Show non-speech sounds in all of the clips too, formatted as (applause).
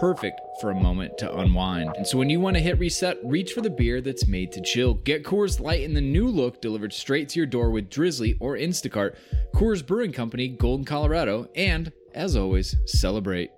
perfect for a moment to unwind. And so when you want to hit reset, reach for the beer that's made to chill. Get Coors Light in the new look delivered straight to your door with Drizly or Instacart. Coors Brewing Company, Golden, Colorado, and as always, celebrate.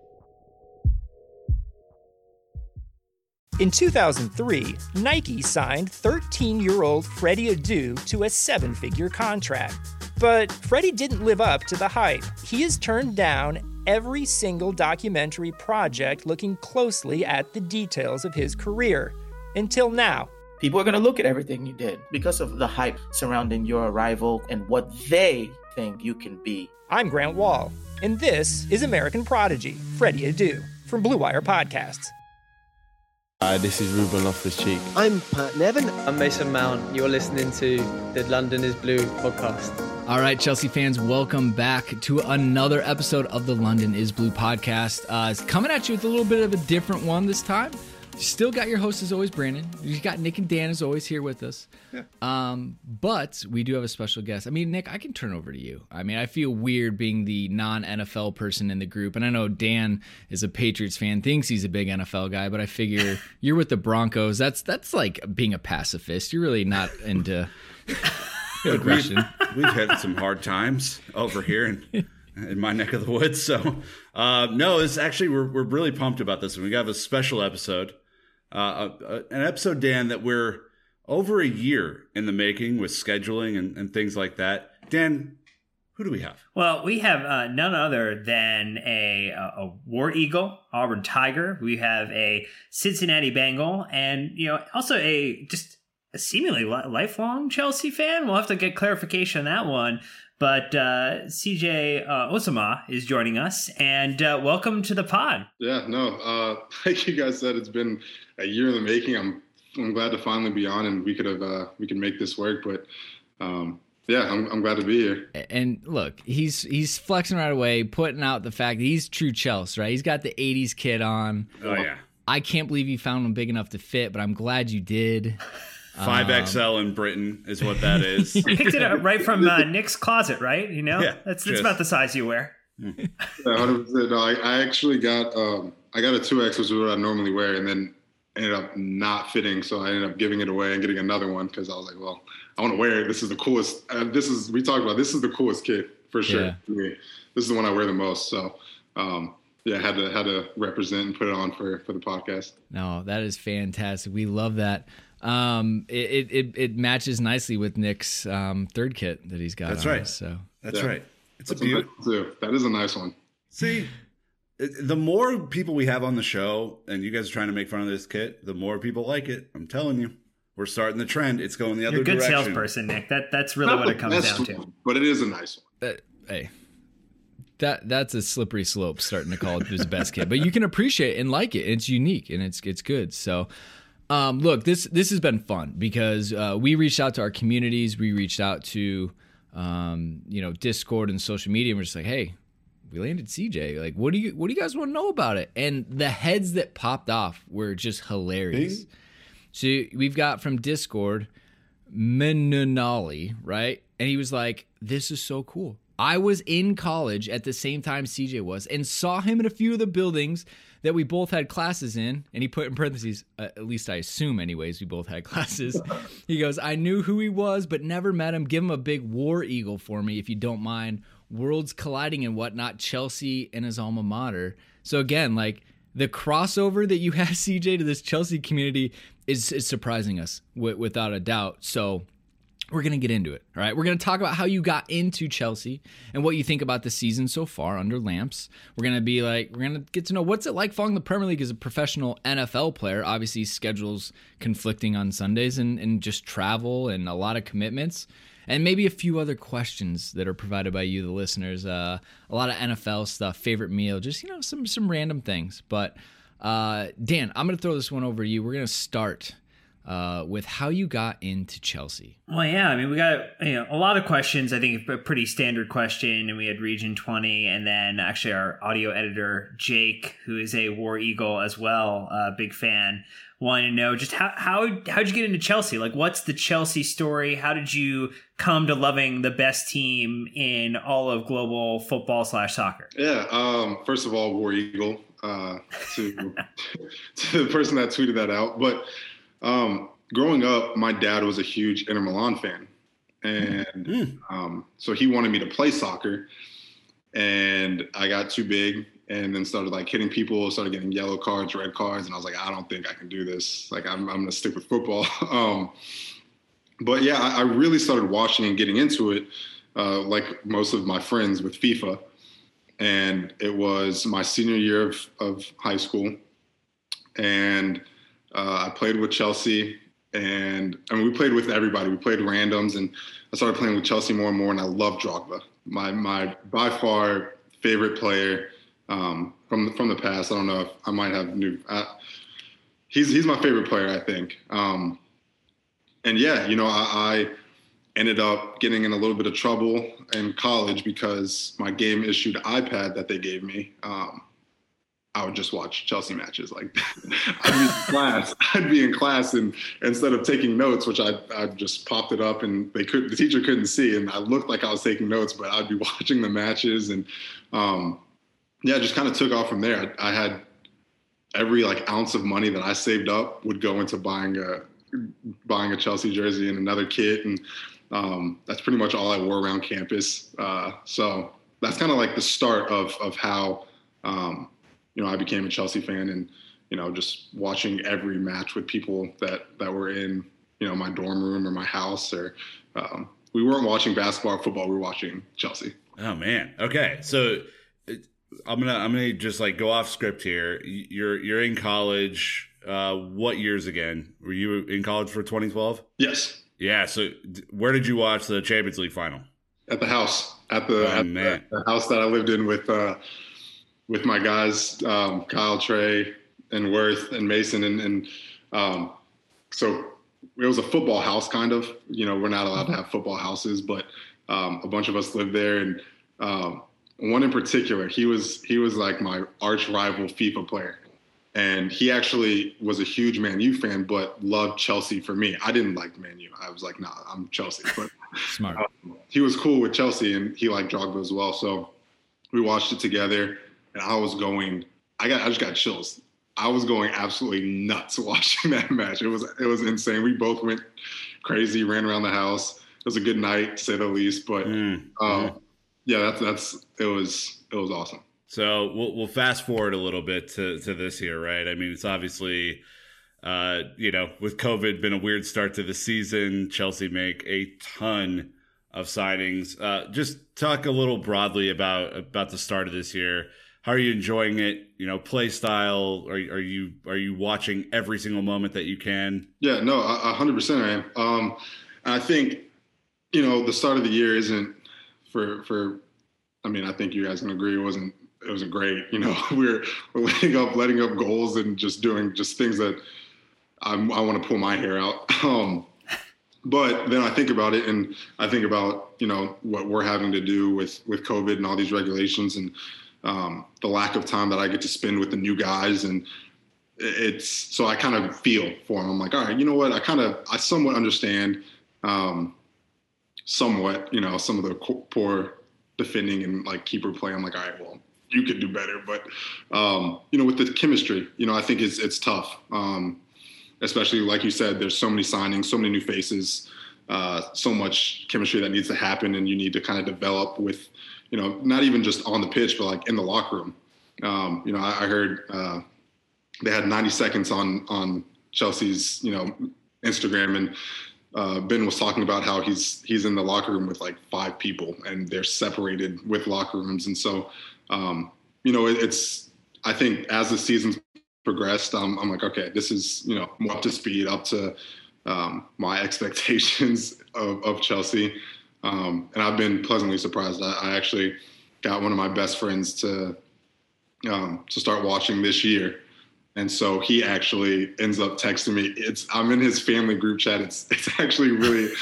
In 2003, Nike signed 13 year old Freddie Adu to a seven figure contract. But Freddie didn't live up to the hype. He has turned down every single documentary project looking closely at the details of his career. Until now. People are going to look at everything you did because of the hype surrounding your arrival and what they think you can be. I'm Grant Wahl, and this is American Prodigy, Freddie Adu, from Blue Wire Podcasts. Hi, this is Ruben Loftus-Cheek. I'm Pat Nevin. I'm Mason Mount. You're listening to the London is Blue podcast. All right, Chelsea fans, welcome back to another episode of the London is Blue podcast. Uh, it's coming at you with a little bit of a different one this time. Still got your host as always, Brandon. You got Nick and Dan as always here with us. Yeah. Um, but we do have a special guest. I mean, Nick, I can turn over to you. I mean, I feel weird being the non NFL person in the group, and I know Dan is a Patriots fan, thinks he's a big NFL guy, but I figure (laughs) you're with the Broncos. That's that's like being a pacifist. You're really not into (laughs) aggression. We've, we've had some hard times over here in in my neck of the woods. So, uh, no, it's actually we're we're really pumped about this, and we have a special episode uh, an episode, Dan, that we're over a year in the making with scheduling and, and things like that. Dan, who do we have? Well, we have uh, none other than a, a War Eagle, Auburn Tiger. We have a Cincinnati Bengal, and you know also a just a seemingly lifelong Chelsea fan. We'll have to get clarification on that one. But uh, CJ uh, Uzomah is joining us, and uh, welcome to the pod. Yeah, no, uh, (laughs) like you guys said, it's been a year in the making. I'm I'm glad to finally be on, and we could have uh, we can make this work. But um, yeah, I'm, I'm glad to be here. And look, he's he's flexing right away, putting out the fact that he's true Chelsea, right? He's got the '80s kid on. Oh yeah. I can't believe you found him big enough to fit, but I'm glad you did. (laughs) Five um, XL in Britain is what that is. (laughs) you picked it up right from uh, Nick's closet, right? You know, yeah, that's that's about the size you wear. yeah, 100%. No, I, I actually got um, I got a two X, which is what I normally wear, and then ended up not fitting, so I ended up giving it away and getting another one because I was like, well, I want to wear it. This is the coolest. Uh, this is we talked about. This is the coolest kit for sure. Yeah. For me. This is the one I wear the most. So. Um, yeah, had to had to represent and put it on for for the podcast. No, that is fantastic. We love that. Um, it, it it matches nicely with Nick's um, third kit that he's got. That's right. Us, so that's yeah. right. It's That's a beautiful. That is a nice one. See, the more people we have on the show, and you guys are trying to make fun of this kit, the more people like it. I'm telling you, we're starting the trend. It's going the other You're a good direction. salesperson, Nick. That that's really Not what it comes down to. but it is a nice one. That, hey, that that's a slippery slope starting to call it his best kit, but you can appreciate and like it. It's unique and it's it's good. So. Um, look, this this has been fun because uh, we reached out to our communities. We reached out to um, you know Discord and social media. and We're just like, hey, we landed CJ. Like, what do you what do you guys want to know about it? And the heads that popped off were just hilarious. Bing. So we've got from Discord, Menunali, right? And he was like, "This is so cool." I was in college at the same time CJ was, and saw him in a few of the buildings that we both had classes in. And he put in parentheses, uh, at least I assume, anyways, we both had classes. (laughs) he goes, I knew who he was, but never met him. Give him a big war eagle for me, if you don't mind. worlds colliding and whatnot, Chelsea and his alma mater. So again, like the crossover that you (laughs) have, CJ, to this Chelsea community is, is surprising us w- without a doubt. So we're going to get into it. All right. We're going to talk about how you got into Chelsea and what you think about the season so far under Lamps. We're going to be like, we're going to get to know what's it like following the Premier League as a professional NFL player. Obviously, schedules conflicting on Sundays and, and just travel and a lot of commitments. And maybe a few other questions that are provided by you, the listeners. Uh, a lot of NFL stuff, favorite meal, just, you know, some, some random things. But uh, Dan, I'm going to throw this one over to you. We're going to start uh, with how you got into Chelsea. Well, yeah, I mean, we got you know a lot of questions. I think a pretty standard question, and we had Region Twenty, and then actually our audio editor Jake, who is a War Eagle as well, a big fan, wanted to know just how how how'd you get into Chelsea? Like, what's the Chelsea story? How did you come to loving the best team in all of global football slash soccer? Yeah, um, first of all, War Eagle uh, to (laughs) to the person that tweeted that out, but. Um, growing up, my dad was a huge Inter Milan fan, and mm. um, so he wanted me to play soccer. And I got too big, and then started like hitting people, started getting yellow cards, red cards, and I was like, I don't think I can do this. Like, I'm, I'm gonna stick with football. (laughs) um, but yeah, I, I, really started watching and getting into it, uh, like most of my friends with FIFA. And it was my senior year of, of high school, and uh, I played with Chelsea, and I mean we played with everybody. We played randoms, and I started playing with Chelsea more and more. And I love Drogba, my my by far favorite player um, from from the past. I don't know if I might have new. Uh, he's he's my favorite player, I think. Um, and yeah, you know, I, I ended up getting in a little bit of trouble in college because my game issued iPad that they gave me. Um, I would just watch Chelsea matches. Like (laughs) I'd be in (laughs) class, I'd be in class, and instead of taking notes, which I I just popped it up, and they could the teacher couldn't see, and I looked like I was taking notes, but I'd be (laughs) watching the matches, and um, yeah, just kind of took off from there. I, I, had every like ounce of money that I saved up would go into buying a buying a Chelsea jersey and another kit, and um, that's pretty much all I wore around campus. Uh, so that's kind of like the start of of how. Um, you know, I became a Chelsea fan and, you know, just watching every match with people that, that were in, you know, my dorm room or my house or um, we weren't watching basketball or football. We were watching Chelsea. Oh man. Okay. So I'm going to, I'm going to just like go off script here. You're, you're in college. Uh, what years again? Were you in college for 2012? Yes. Yeah. So where did you watch the Champions League final? At the house, at the, oh, at the, the house that I lived in with, uh, with my guys, um, Kyle, Trey, and Worth, and Mason, and, and um, so it was a football house, kind of. You know, we're not allowed to have football houses, but um, a bunch of us lived there, and um, one in particular, he was he was like my arch rival FIFA player, and he actually was a huge Man U fan, but loved Chelsea for me. I didn't like Man U. I was like, nah, I'm Chelsea. But (laughs) smart. Um, he was cool with Chelsea, and he liked Drogba as well. So we watched it together and I was going. I got. I just got chills. I was going absolutely nuts (laughs) watching that match. It was it was insane. We both went crazy, ran around the house. It was a good night to say the least. But mm. um, yeah, that's that's it was it was awesome. So we'll we'll fast forward a little bit to to this here, right? I mean, it's obviously. Uh, you know, with COVID, been a weird start to the season. Chelsea make a ton of signings. Uh, just talk a little broadly about about the start of this year how are you enjoying it? You know, play style. Are, are you are you watching every single moment that you can? Yeah, no, hundred percent I am. Um, I think you know the start of the year isn't for for. I mean, I think you guys can agree it wasn't it wasn't great. You know, (laughs) we're we're letting up letting up goals and just doing just things that I'm, i want to pull my hair out. (laughs) Um, but then I think about it, and I think about you know what we're having to do with with COVID and all these regulations, and um, the lack of time that I get to spend with the new guys and it's so I kind of feel for them. I'm like, all right, you know what? I kind of I somewhat understand, um, somewhat, you know, some of the poor defending and like keeper play. I'm like, all right, well, you could do better, but um, you know, with the chemistry, you know, I think it's it's tough, um, especially like you said. There's so many signings, so many new faces, uh, so much chemistry that needs to happen, and you need to kind of develop with you know, not even just on the pitch, but like in the locker room. Um, you know, I, I heard uh, they had 90 seconds on on Chelsea's, you know, Instagram, and uh, Ben was talking about how he's he's in the locker room with like five people, and they're separated with locker rooms, and so um, you know, it, it's I think as the season's progressed, um, I'm like, okay, this is you know up to speed, up to um, my (laughs) expectations of, of Chelsea, um, and I've been pleasantly surprised. I, I, actually got one of my best friends to um, to start watching this year, and so he actually ends up texting me. It's I'm in his family group chat. It's (laughs) it's actually really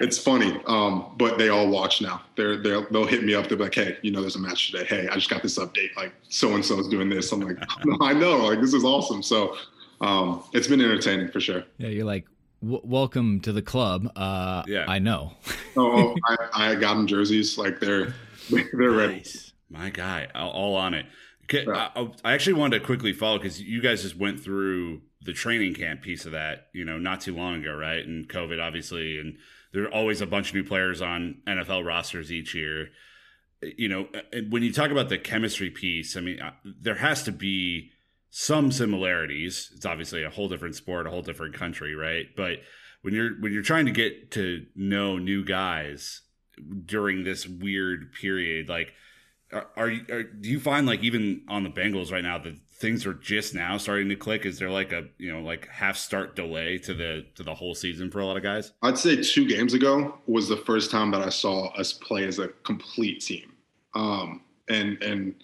it's funny. Um, but they all watch now. They're they they'll hit me up. They're like, hey, you know, there's a match today. Hey, I just got this update. Like so and so is doing this. I'm like, no, (laughs) I know. Like this is awesome. So um, it's been entertaining for sure. Yeah, you're like, welcome to the club. Uh, yeah, I know. (laughs) oh, I, (laughs) I, got them jerseys. Like they're (laughs) they're ready. Nice. My guy, all on it. Okay, I, I, actually wanted to quickly follow because you guys just went through the training camp piece of that, you know, not too long ago, right? And COVID, obviously, and there are always a bunch of new players on NFL rosters each year. You know, when you talk about the chemistry piece, I mean, uh, there has to be some similarities. It's obviously a whole different sport, a whole different country, right? But when you're when you're trying to get to know new guys during this weird period, like are, are, are, do you find like even on the Bengals right now that things are just now starting to click? Is there like a you know like half start delay to the to the whole season for a lot of guys? I'd say two games ago was the first time that I saw us play as a complete team. Um, and and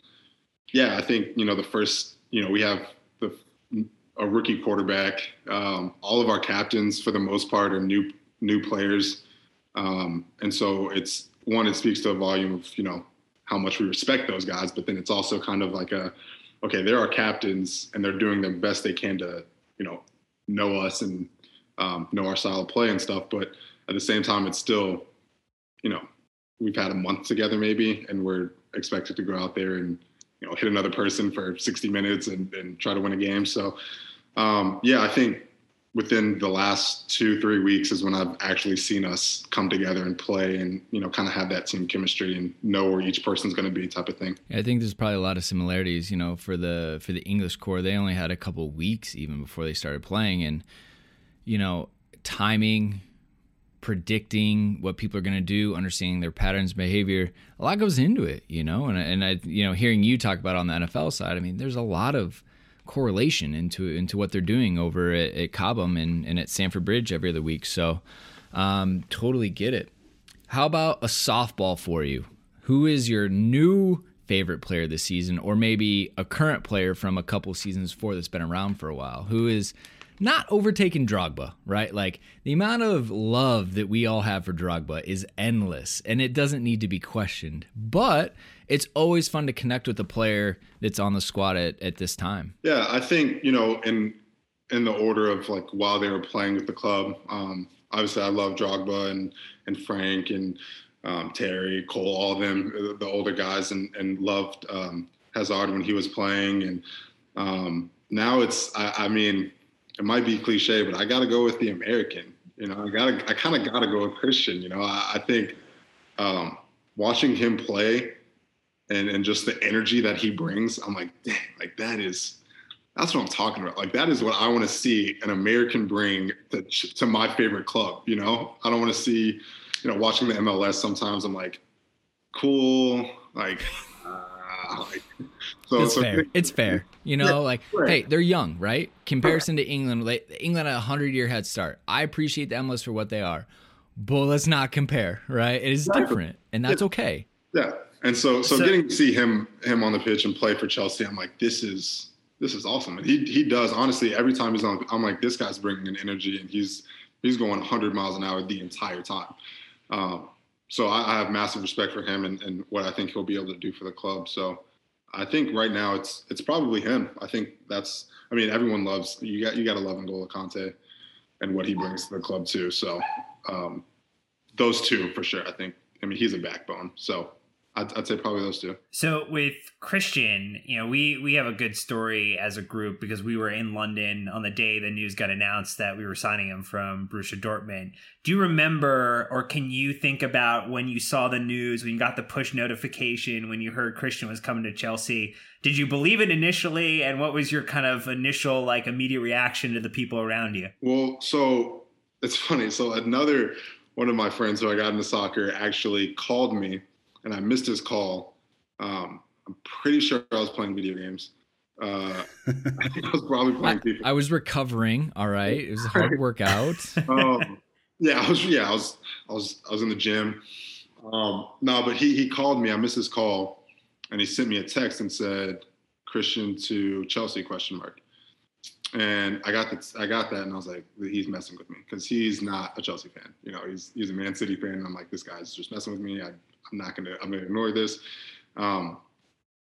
yeah, I think you know the first you know we have the a rookie quarterback. Um, all of our captains for the most part are new new players, um, and so it's one. It speaks to a volume of you know how much we respect those guys, but then it's also kind of like a, okay, they're our captains and they're doing the best they can to, you know, know us and um, know our style of play and stuff. But at the same time, it's still, you know, we've had a month together maybe, and we're expected to go out there and, you know, hit another person for 60 minutes and, and try to win a game. So, um, yeah, I think within the last two three weeks is when I've actually seen us come together and play and you know kind of have that team chemistry and know where each person's going to be type of thing. Yeah, I think there's probably a lot of similarities. You know, for the for the English core, they only had a couple weeks even before they started playing, and you know, timing. Predicting what people are going to do, understanding their patterns, behavior, a lot goes into it, you know. And and I, you know, hearing you talk about on the NFL side, I mean, there's a lot of correlation into into what they're doing over at, at Cobham and, and at Stamford Bridge every other week. So um, totally get it. How about a softball for you? Who is your new favorite player this season, or maybe a current player from a couple seasons before that's been around for a while? Who is not overtaking Drogba, right? Like the amount of love that we all have for Drogba is endless and it doesn't need to be questioned. But it's always fun to connect with a player that's on the squad at, at this time. Yeah, I think, you know, in in the order of like while they were playing with the club, um, obviously I love Drogba and and Frank and um, Terry, Cole, all of them, the older guys, and and loved um, Hazard when he was playing. And um, now it's, I, I mean, it might be cliche, but I got to go with the American. You know, I got to, I kind of got to go with Christian. You know, I, I think um, watching him play and and just the energy that he brings, I'm like, dang, like that is that's what I'm talking about. Like that is what I want to see an American bring to, to my favorite club. You know, I don't want to see, you know, watching the MLS. Sometimes I'm like, cool, like, uh, (laughs) like so it's so fair. It's fair. You know, yeah, like, right. hey, they're young, right? Comparison right. to England, like, England had a hundred year head start. I appreciate the MLS for what they are, but let's not compare, right? It is exactly. different, and that's yeah. okay. Yeah, and so, so, so getting to see him him on the pitch and play for Chelsea, I'm like, this is this is awesome. And he he does honestly every time he's on. I'm like, this guy's bringing an energy, and he's he's going 100 miles an hour the entire time. Um, so I, I, have massive respect for him and, and what I think he'll be able to do for the club. So I think right now it's it's probably him. I think that's. I mean, everyone loves you. Got you got to love N'Golo Kanté and what he brings to the club too. So um, those two for sure. I think. I mean, he's a backbone. So I'd, I'd say probably those two. So with Christian, you know, we we have a good story as a group because we were in London on the day the news got announced that we were signing him from Borussia Dortmund. Do you remember, or can you think about when you saw the news, when you got the push notification, when you heard Christian was coming to Chelsea? Did you believe it initially, and what was your kind of initial, like, immediate reaction to the people around you? Well, so it's funny. So another one of my friends who I got into soccer actually called me and I missed his call. Um, I'm pretty sure I was playing video games. Uh, I (laughs) think I was probably playing FIFA. I was recovering. All right, it was a hard workout. (laughs) um, yeah, I was. Yeah, I was. I was. I was in the gym. Um, no, but he he called me. I missed his call, and he sent me a text and said Christian to Chelsea question mark. And I got that. I got that, and I was like, he's messing with me because he's not a Chelsea fan. You know, he's he's a Man City fan. And I'm like, this guy's just messing with me. I I'm not gonna I'm gonna ignore this. Um,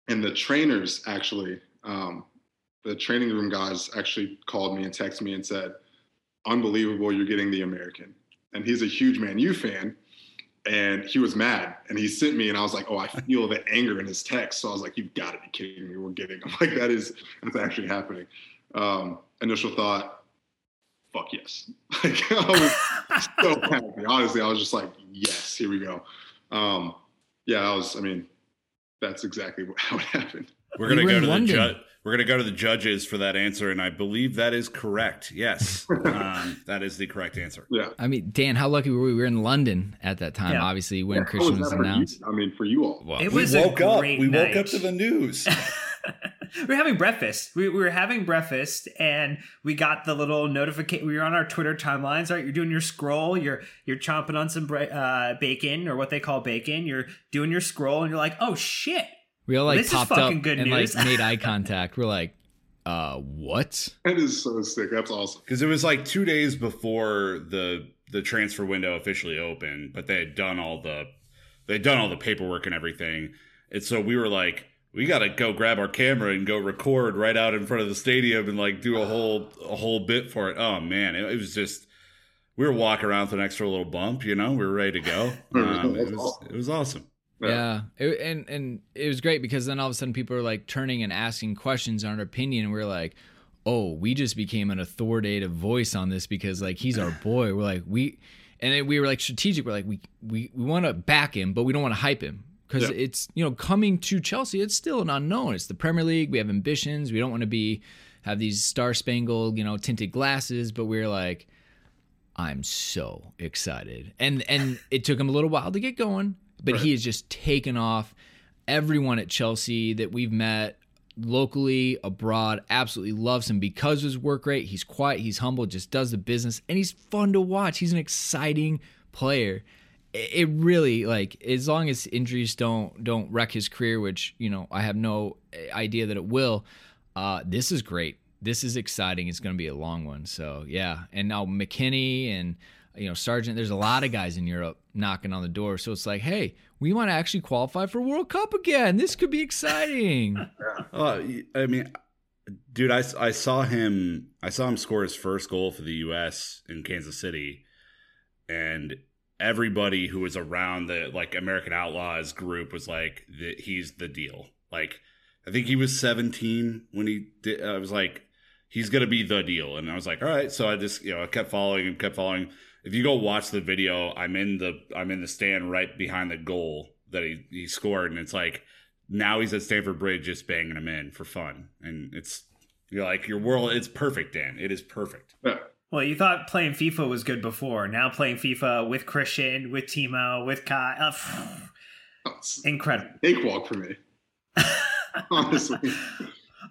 and the trainers actually, um, the training room guys actually called me and texted me and said, "Unbelievable, you're getting the American." And he's a huge Man U fan, and he was mad. And he sent me, and I was like, "Oh, I feel the anger in his text." So I was like, "You've got to be kidding me! We're getting." I'm (laughs) like, "That is that's actually happening." Um, initial thought, fuck yes. (laughs) Like I was so happy. Honestly, I was just like, yes, here we go. Um, yeah, I was. I mean, that's exactly (laughs) how it happened. We're gonna we go to London. the judge. We're gonna go to the judges for that answer, and I believe that is correct. Yes, (laughs) um, that is the correct answer. Yeah. I mean, Dan, how lucky were we? We were in London at that time, yeah. obviously, when yeah, Christian was, was announced. I mean, for you all. Well, it was we woke up. We woke up to the news. (laughs) (laughs) we were having breakfast. We, we, were having breakfast, and we got the little notification. We were on our Twitter timelines. Right, you're doing your scroll. You're you're chomping on some uh, bacon or what they call bacon. You're doing your scroll, and you're like, oh shit. We all like this popped up and news. like (laughs) made eye contact. We're like, uh, what? That is so sick. That's awesome. Because it was like two days before the the transfer window officially opened, but they had done all the they'd done all the paperwork and everything, and so we were like we got to go grab our camera and go record right out in front of the stadium and like do a whole a whole bit for it. Oh man, it, it was just we were walking around with an extra little bump. You know, we were ready to go. (laughs) Um, it was it was awesome. Yeah, yeah. It, and and it was great because then all of a sudden people are like turning and asking questions on our opinion, and we're like, oh, we just became an authoritative voice on this because like he's our boy. We're like we, and we were like strategic. We're like we we we want to back him, but we don't want to hype him because it's you know coming to Chelsea. It's still an unknown. It's the Premier League. We have ambitions. We don't want to be have these star spangled you know tinted glasses, but we're like, I'm so excited, and and (laughs) it took him a little while to get going, but right. he has just taken off. Everyone at Chelsea that we've met locally, abroad, absolutely loves him because of his work rate. He's quiet, he's humble, just does the business, and he's fun to watch. He's an exciting player it really like as long as injuries don't don't wreck his career, which you know I have no idea that it will. Uh, this is great. This is exciting. It's going to be a long one. So yeah, and now McKennie and you know Sargent. There's a lot of guys in Europe knocking on the door. So it's like, hey, we want to actually qualify for World Cup again. This could be exciting. uh, (laughs) I mean, dude, I, I saw him. I saw him score his first goal for the U.S. in Kansas City, and everybody who was around the like American Outlaws group was like that he's the deal. Like I think he was 17 when he did I was like he's to be the deal and I was like all right so I just you know I kept following and kept following. If you go watch the video, I'm in the I'm in the stand right behind the goal that he he scored and it's like now he's at Stamford Bridge just banging them in for fun and it's you're like your world it's perfect Dan. It is perfect. Yeah. Well, you thought playing FIFA was good before. Now playing FIFA with Christian, with Timo, with Kai. Uh, incredible. Cakewalk for me. (laughs) Honestly.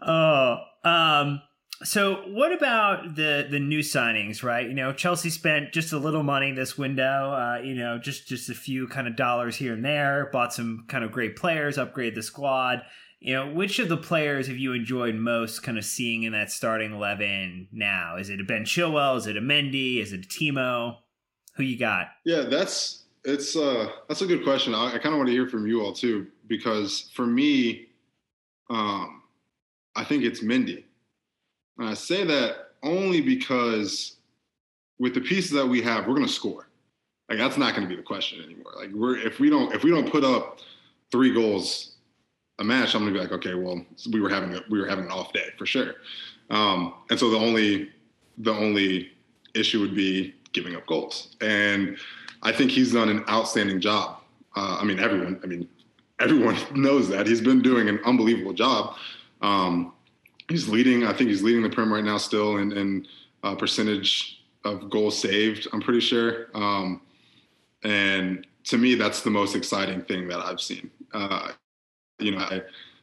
Oh, um, so what about the the new signings, right? You know, Chelsea spent just a little money this window. Uh, you know, just just a few kind of dollars here and there. Bought some kind of great players, upgrade the squad you know, which of the players have you enjoyed most kind of seeing in that starting 11 now? Is it a Ben Chilwell? Is it a Mendy? Is it a Timo? Who you got? Yeah, that's it's uh that's a good question. I, I kind of want to hear from you all too because for me, um, I think it's Mendy. And I say that only because with the pieces that we have, we're going to score. Like that's not going to be the question anymore. Like we're if we don't if we don't put up three goals a match, I'm gonna be like, okay, well, we were having a, we were having an off day for sure. Um, and so the only the only issue would be giving up goals. And I think he's done an outstanding job. Uh, I mean, everyone. I mean, everyone (laughs) knows that he's been doing an unbelievable job. Um, he's leading. I think he's leading the Prem right now still in, in uh, percentage of goals saved. I'm pretty sure. Um, and to me, that's the most exciting thing that I've seen. Uh, you know, I,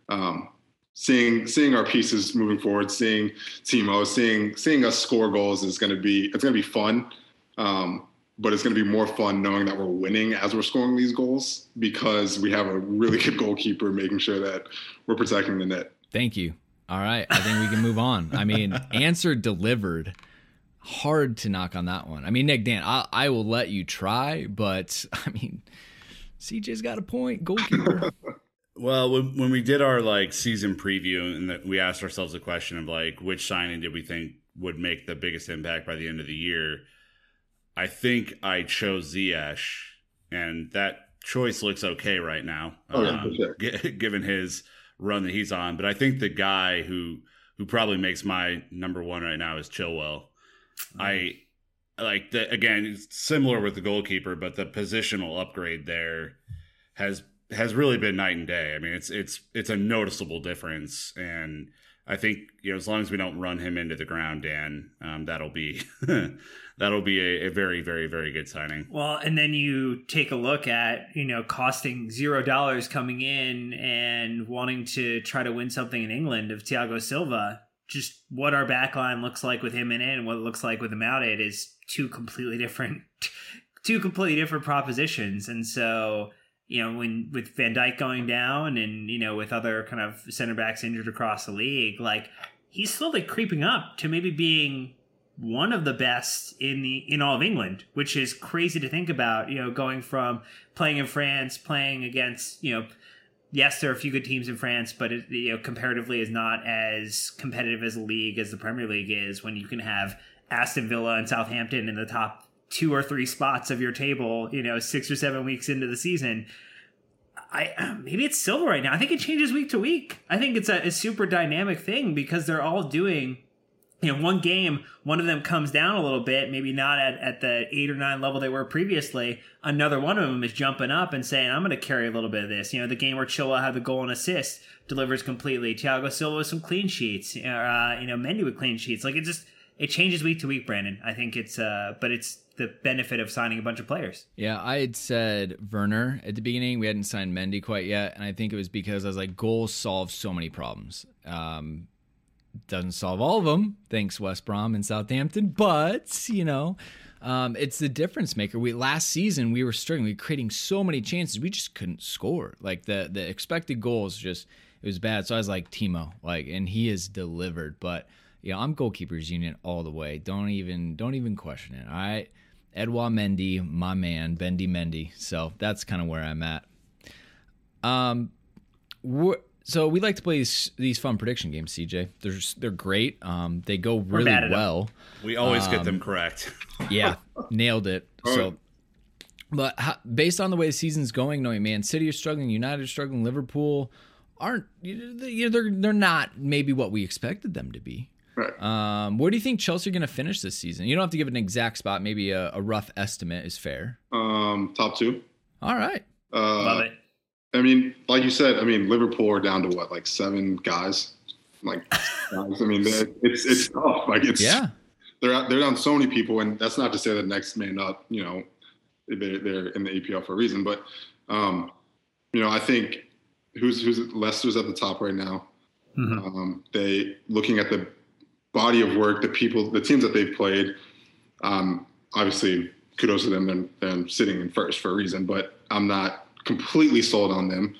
um, seeing seeing our pieces moving forward, seeing Timo, seeing seeing us score goals is going to be it's going to be fun. Um, but it's going to be more fun knowing that we're winning as we're scoring these goals because we have a really good goalkeeper making sure that we're protecting the net. Thank you. All right, I think we can move on. I mean, (laughs) answer delivered. Hard to knock on that one. I mean, Nick Dan, I, I will let you try, but I mean, CJ's got a point. Goalkeeper. (laughs) Well, when, when we did our like season preview and that we asked ourselves a question of like which signing did we think would make the biggest impact by the end of the year, I think I chose Ziyech, and that choice looks okay right now, Oh, yeah, um, for sure. gi- (laughs) given his run that he's on. But I think the guy who who probably makes my number one right now is Chilwell. I like the again it's similar with the goalkeeper, but the positional upgrade there has has really been night and day. I mean, it's it's it's a noticeable difference, and I think you know as long as we don't run him into the ground, Dan, um, that'll be (laughs) that'll be a, a very very very good signing. Well, and then you take a look at, you know, costing zero dollars coming in and wanting to try to win something in England of Thiago Silva. Just what our backline looks like with him in it and what it looks like with him out it is two completely different (laughs) two completely different propositions. And so, you know, when with Van Dijk going down and, you know, with other kind of center backs injured across the league, like he's slowly creeping up to maybe being one of the best in the in all of England, which is crazy to think about. You know, going from playing in France, playing against you know, yes, there are a few good teams in France, but it you know comparatively is not as competitive as a league as the Premier League is. When you can have Aston Villa and Southampton in the top two or three spots of your table, you know, six or seven weeks into the season. I (clears throat) maybe it's Silva right now. I think it changes week to week. I think it's a, a super dynamic thing because they're all doing you know, one game, one of them comes down a little bit, maybe not at, at the eight or nine level they were previously. Another one of them is jumping up and saying, I'm going to carry a little bit of this. You know, the game where Chilwell had the goal and assist delivers completely. Thiago Silva with some clean sheets. Uh, you know, Mendy with clean sheets. Like it just, it changes week to week, Brandon. I think it's, uh, but it's the benefit of signing a bunch of players. Yeah, I had said Werner at the beginning. We hadn't signed Mendy quite yet, and I think it was because I was like, goals solve so many problems. Um, doesn't solve all of them, thanks West Brom and Southampton, but you know, um, it's the difference maker. We last season we were struggling, we were creating so many chances, we just couldn't score. Like the the expected goals just it was bad. So I was like Timo, like, and he has delivered. But yeah, I'm goalkeepers union all the way. Don't even don't even question it. All right. Edouard Mendy, my man, Bendy Mendy. So that's kind of where I'm at. Um, so we like to play these, these fun prediction games, CJ. They're just, they're great. Um, they go really bad at them. well. We always get Um, them correct. (laughs) Yeah, nailed it. So, but how, based on the way the season's going, knowing Man City is struggling, United are struggling, Liverpool aren't. You know, they're they're not maybe what we expected them to be. Right. Um, where do you think Chelsea are going to finish this season? You don't have to give an exact spot. Maybe a, a rough estimate is fair. Um, top two. All right. Uh, Love it. I mean, like you said, I mean, Liverpool are down to what, like seven guys? Like, (laughs) guys. I mean, they're- it's it's tough. (laughs) Like, it's Yeah. they're out- they're down so many people, and that's not to say that next may not, you know, they're they're in the APL for a reason. But, um, you know, I think who's who's Leicester's at the top right now. Mhm. Um, they looking at the body of work, the people, the teams that they've played. Um, obviously, kudos to them. They're, they're sitting in first for a reason, but I'm not completely sold on them.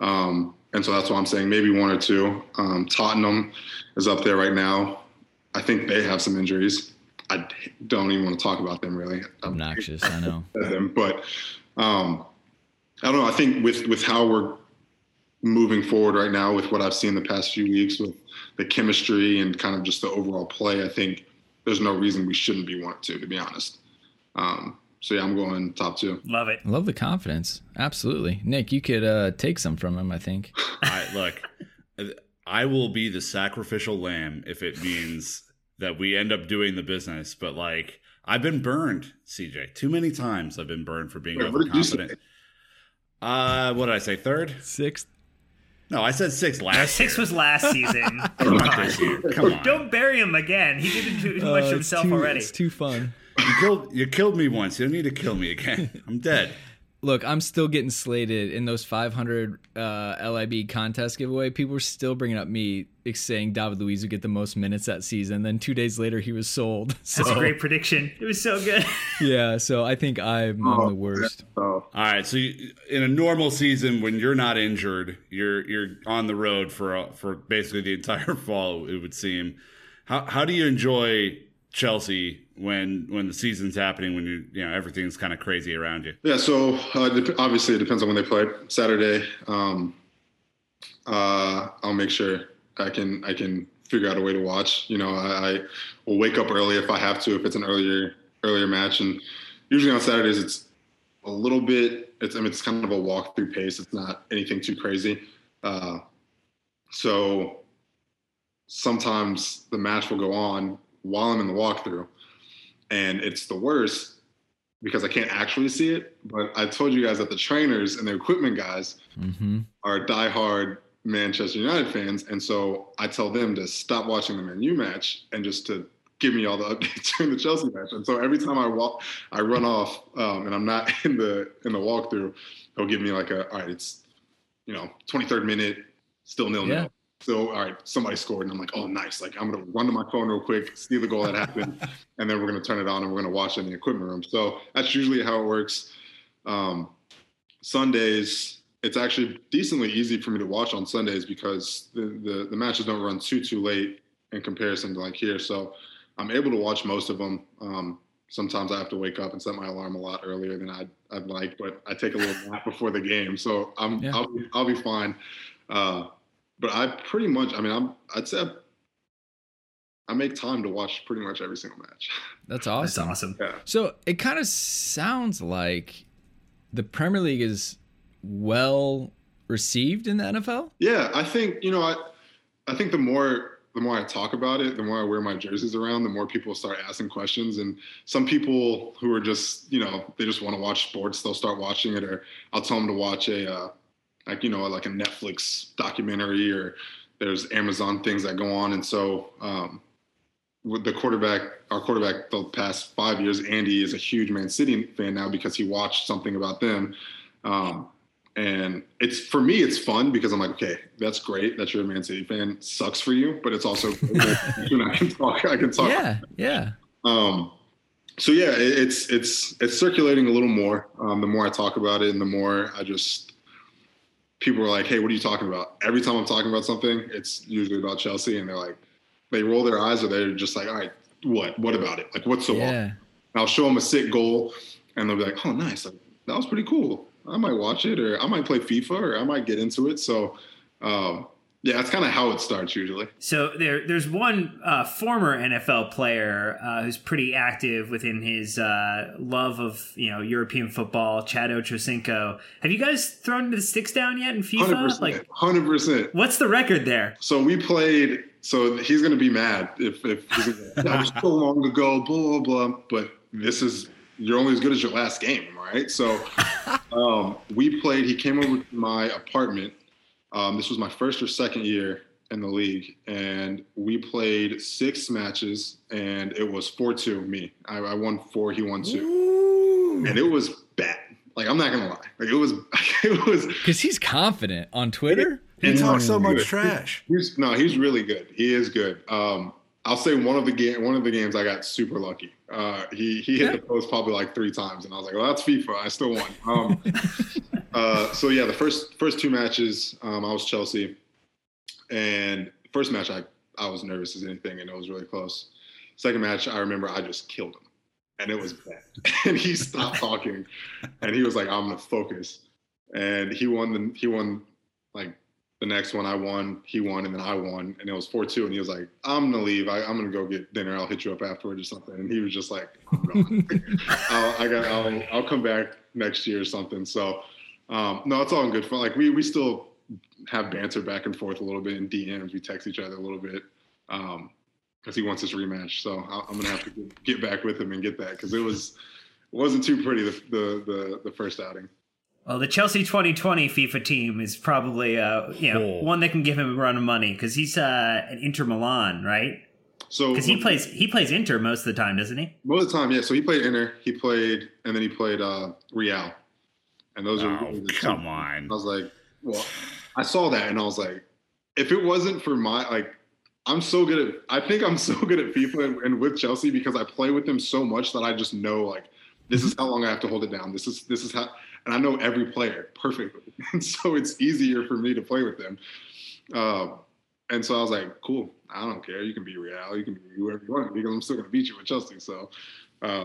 Um, and so that's why I'm saying maybe one or two. Um, Tottenham is up there right now. I think they have some injuries. I don't even want to talk about them really. Obnoxious. I know. them, (laughs) but um, I don't know. I think with with how we're moving forward right now, with what I've seen the past few weeks, with the chemistry and kind of just the overall play, I think there's no reason we shouldn't be one or two. To be honest, um, so yeah, I'm going top two. Love it. Love the confidence. Absolutely. Nick, you could uh, take some from him, I think. (laughs) I, look, I will be the sacrificial lamb if it means that we end up doing the business. But like, I've been burned, CJ, too many times. I've been burned for being Wait, what did you say? overconfident. Uh, what did I say? Third? Sixth. No, I said six No, last. (laughs) six year. was last season. (laughs) Not this. Come on. Don't bury him again. He did too much Uh, it's himself too- already. It's too fun. You killed, you killed me once. You don't need to kill me again. I'm dead. Look, I'm still getting slated in those 500 uh, LIB contest giveaway. People were still bringing up me saying David Luiz would get the most minutes that season. Then two days later, he was sold. So (laughs) That's a great prediction. It was so good. (laughs) yeah, so I think I'm, I'm Oh, the worst. So All right. So you, in a normal season, when you're not injured, you're you're on the road for uh, for basically the entire (laughs) fall. It would seem. How how do you enjoy Chelsea when when the season's happening? When you you know everything's kind of crazy around you. Yeah, so uh, obviously it depends on when they play. Saturday, um, uh, I'll make sure I can I can figure out a way to watch. You know, I, I will wake up early if I have to if it's an earlier earlier match, and usually on Saturdays it's a little bit. It's I mean it's kind of a walk through pace. It's not anything too crazy. Uh, so sometimes the match will go on while I'm in the walkthrough, and it's the worst because I can't actually see it. But I told you guys that the trainers and the equipment guys hmm are diehard Manchester United fans, and so I tell them to stop watching the Man U match and just to give me all the (laughs) updates during the Chelsea match. And so every time I walk, I run off, um, and I'm not (laughs) in the in the walkthrough. He'll give me like a all right, it's you know 23rd minute, still nil Yeah. So all right, somebody scored, and I'm like, oh nice. Like I'm gonna run to my phone real quick, see the goal that happened, (laughs) and then we're gonna turn it on and we're gonna watch it in the equipment room. So that's usually how it works. Um, Sundays, it's actually decently easy for me to watch on Sundays because the, the, the matches don't run too, too late in comparison to like here. So I'm able to watch most of them. Um, sometimes I have to wake up and set my alarm a lot earlier than I'd, I'd like, but I take a little nap before the game. So I'm, Yeah. I'll, be, I'll be fine. Uh, but I pretty much, I mean, I'm, I'd say I, I make time to watch pretty much every single match. (laughs) That's awesome. That's awesome. awesome. yeah. So it kind of sounds like the Premier League is well received in the NFL. Yeah, I think you know, I I think the more the more I talk about it, the more I wear my jerseys around, the more people start asking questions. And some people who are just you know they just want to watch sports, they'll start watching it, or I'll tell them to watch a uh, like you know like a Netflix documentary, or there's Amazon things that go on, and so. Um, with the quarterback, our quarterback the past five years, Andy is a huge Man City fan now because he watched something about them. Um, and it's for me, it's fun because I'm like, okay, that's great that you're a Man City fan. Sucks for you, but it's also (laughs) you know, I can talk. I can talk. Yeah, yeah. Um, so yeah, it, it's it's it's circulating a little more. Um, the more I talk about it, and the more I just people are like, hey, what are you talking about? Every time I'm talking about something, it's usually about Chelsea, and they're like, they roll their eyes, or they're just like, all right, what? What about it? Like, what's so? Yeah. And I'll show them a sick goal, and they'll be like, "Oh, nice! Like, that was pretty cool. I might watch it, or I might play FIFA, or I might get into it." So, um, yeah, that's kind of how it starts usually. So there, there's one uh, former NFL player uh, who's pretty active within his uh, love of you know European football, Chad Ochocinco. Have you guys thrown the sticks down yet in FIFA? percent, Like, hundred percent. what's the record there? So we played. So he's gonna be mad if if that was so long ago, blah blah blah. But this is you're only as good as your last game, right? So (laughs) um, we played. He came over to my apartment. Um, this was my first or second year in the league, and we played six matches, and it was four two me. I, I won four, he won two, and it was bad. Like I'm not gonna lie, like it was, (laughs) it was. Because he's confident on Twitter. He talks so much Good. trash. He's no, he's really good. He is good. Um, I'll say one of the game, one of the games I got super lucky. Uh, he he hit Yeah. the post probably like three times, and I was like, well, that's FIFA. I still won. Um, (laughs) uh, so yeah, the first first two matches, um, I was Chelsea, and first match I I was nervous as anything, and it was really close. Second match, I remember I just killed him, and it was bad. (laughs) and he stopped (laughs) talking, and he was like, I'm gonna focus, and he won the he won like the next one I won, he won, and then I won, and it was four two. And he was like, "I'm gonna leave. I, am gonna go get dinner. I'll hit you up afterwards or something." And he was just like, (laughs) I'll, "I got. I'll, I'll come back next year or something." So, um, no, it's all in good fun. Like we we still have banter back and forth a little bit in DMs. We text each other a little bit because um, he wants his rematch. So I'm gonna have to get back with him and get that because it was it wasn't too pretty the, the the the first outing. Well, the Chelsea 2020 FIFA team is probably uh, you know oh. one that can give him a run of money because he's uh, at Inter Milan, right? So because he plays he plays Inter most of the time, doesn't he? Most of the time, yeah. So he played Inter, he played, and then he played uh, Real, and those oh, are come two. on. I was like, well, I saw that and I was like, if it wasn't for my like, I'm so good at I think I'm (laughs) so good at FIFA and, and with Chelsea because I play with them so much that I just know like this is how long I have to hold it down. This is this is how and I know every player (laughs) perfectly, and so it's easier for me to play with them. Uh, and so I was like, cool, I don't care. You can be Real, you can be whoever you want because I'm still going to beat you with Chelsea. So uh,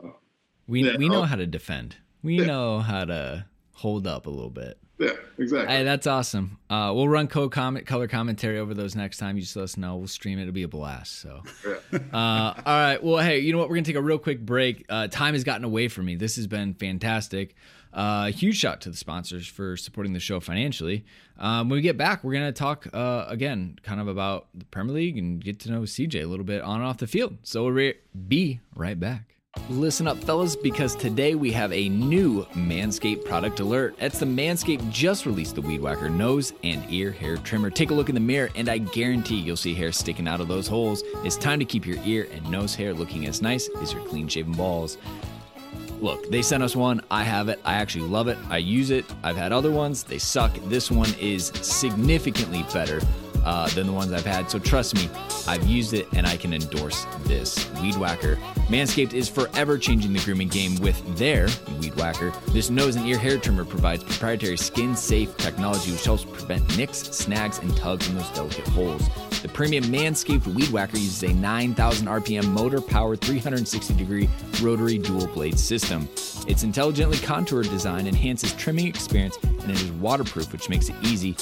we yeah, we know I'll, how to defend. We yeah. know how to hold up a little bit. Yeah, exactly. Hey, that's awesome. Uh, we'll run co comment color commentary over those next time. You just let us know. We'll stream it. It'll be a blast. So, yeah. (laughs) uh, all right. Well, hey, you know what? We're gonna take a real quick break. Uh, time has gotten away from me. This has been fantastic. Uh, huge shout to the sponsors for supporting the show financially. Um, when we get back, we're going to talk uh, again, kind of about the Premier League and get to know CJ a little bit on and off the field. So we'll be right back. Listen up, fellas, because today we have a new Manscaped product alert. That's the Manscaped just released the Weed Whacker nose and ear hair trimmer. Take a look in the mirror, and I guarantee you'll see hair sticking out of those holes. It's time to keep your ear and nose hair looking as nice as your clean shaven balls look, they sent us one. I have it. I actually love it. I use it. I've had other ones. They suck. This one is significantly better uh, than the ones I've had. So trust me, I've used it and I can endorse this Weed Whacker. Manscaped is forever changing the grooming game with their Weed Whacker. This nose and ear hair trimmer provides proprietary skin safe technology which helps prevent nicks, snags, and tugs in those delicate holes. The premium Manscaped Weed Whacker uses a 9,000 RPM motor powered 360 degree rotary dual blade system. Its intelligently contoured design enhances trimming experience and it is waterproof, which makes it easy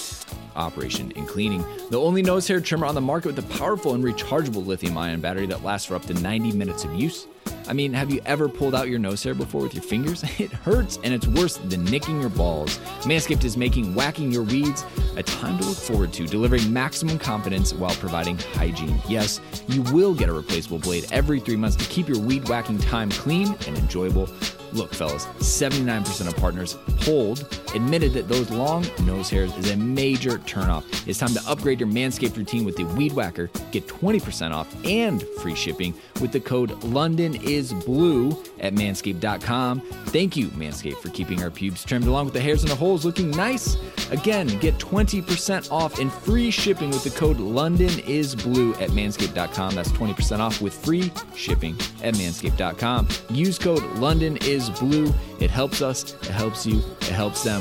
operation and cleaning. The only nose hair trimmer on the market with a powerful and rechargeable lithium ion battery that lasts for up to 90 minutes of use. I mean, have you ever pulled out your nose hair before with your fingers? (laughs) It hurts and it's worse than nicking your balls. Manscaped is making whacking your weeds a time to look forward to, delivering maximum confidence while providing hygiene. Yes, you will get a replaceable blade every three months to keep your weed whacking time clean and enjoyable. Look, fellas, 79% of partners polled admitted that those long nose hairs is a major turnoff. It's time to upgrade your Manscaped routine with the Weed Whacker. Get 20% off and free shipping with the code London is blue at manscaped.com. Thank you, Manscaped, for keeping our pubes trimmed along with the hairs and the holes looking nice. Again, get 20% off and free shipping with the code London is blue at manscaped.com. That's 20% off with free shipping at manscaped.com. Use code London is blue. It helps us, it helps you, it helps them.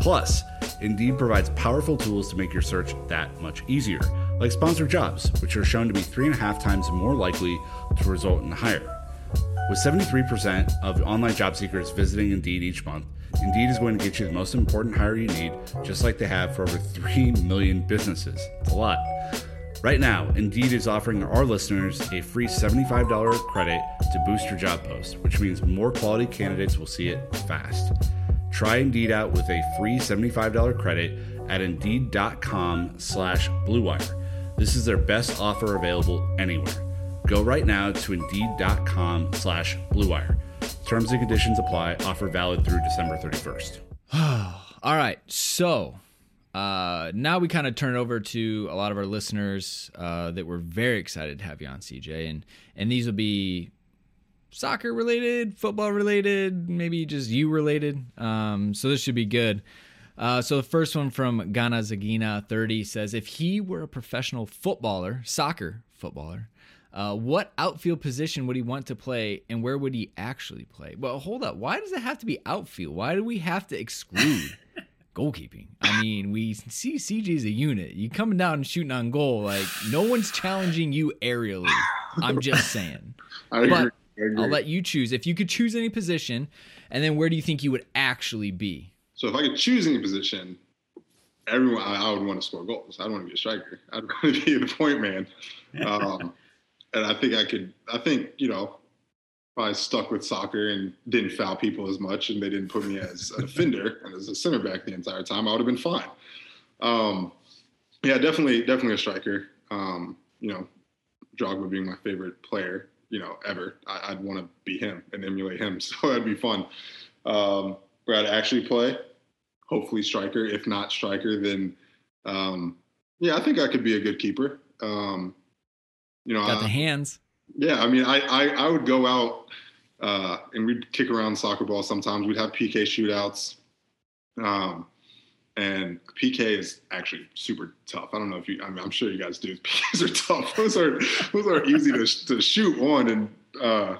Plus, Indeed provides powerful tools to make your search that much easier, like sponsored jobs, which are shown to be three and a half times more likely to result in a hire. With 73% of online job seekers visiting Indeed each month, Indeed is going to get you the most important hire you need, just like they have for over 3 million businesses. It's a lot. Right now, Indeed is offering our listeners a free $75 credit to boost your job post, which means more quality candidates will see it fast. Try Indeed out with a free $75 credit at Indeed.com slash BlueWire. This is their best offer available anywhere. Go right now to Indeed.com slash BlueWire. Terms and conditions apply. Offer valid through December 31st. (sighs) All right. So uh, now we kind of turn over to a lot of our listeners uh, that we're very excited to have you on, CJ. And, and these will be soccer related, football related, maybe just you related. Um, so this should be good. Uh, so the first one from Ghana Zagina 30 says if he were a professional footballer, soccer footballer, uh, what outfield position would he want to play and where would he actually play? Well, hold up. Why does it have to be outfield? Why do we have to exclude (laughs) goalkeeping? I mean, we see CJ as a unit. You coming down and shooting on goal, like no one's challenging you aerially. I'm just (laughs) saying. I. But. I'll let you choose. If you could choose any position, and then where do you think you would actually be? So if I could choose any position, everyone I, I would want to score goals. I don't want to be a striker. I'd want to be the point man. Um, (laughs) and I think I could. I think you know, if I stuck with soccer and didn't foul people as much, and they didn't put me as a defender (laughs) and as a center back the entire time, I would have been fine. Um, yeah, definitely, definitely a striker. Um, you know, Drogba being my favorite player, you know, ever. I, I'd want to be him and emulate him. (laughs) So that'd be fun. Um, where I'd actually play, hopefully striker. If not striker, then um, yeah, I think I could be a good keeper. Um, you know, Got I- the hands. yeah, I mean, I, I, I would go out uh, and we'd kick around soccer ball sometimes. We'd have PK shootouts. Um, and PK is actually super tough. I don't know if you, I mean, I'm sure you guys do. (laughs) PKs are tough. Those are, those are easy to, to shoot on and uh,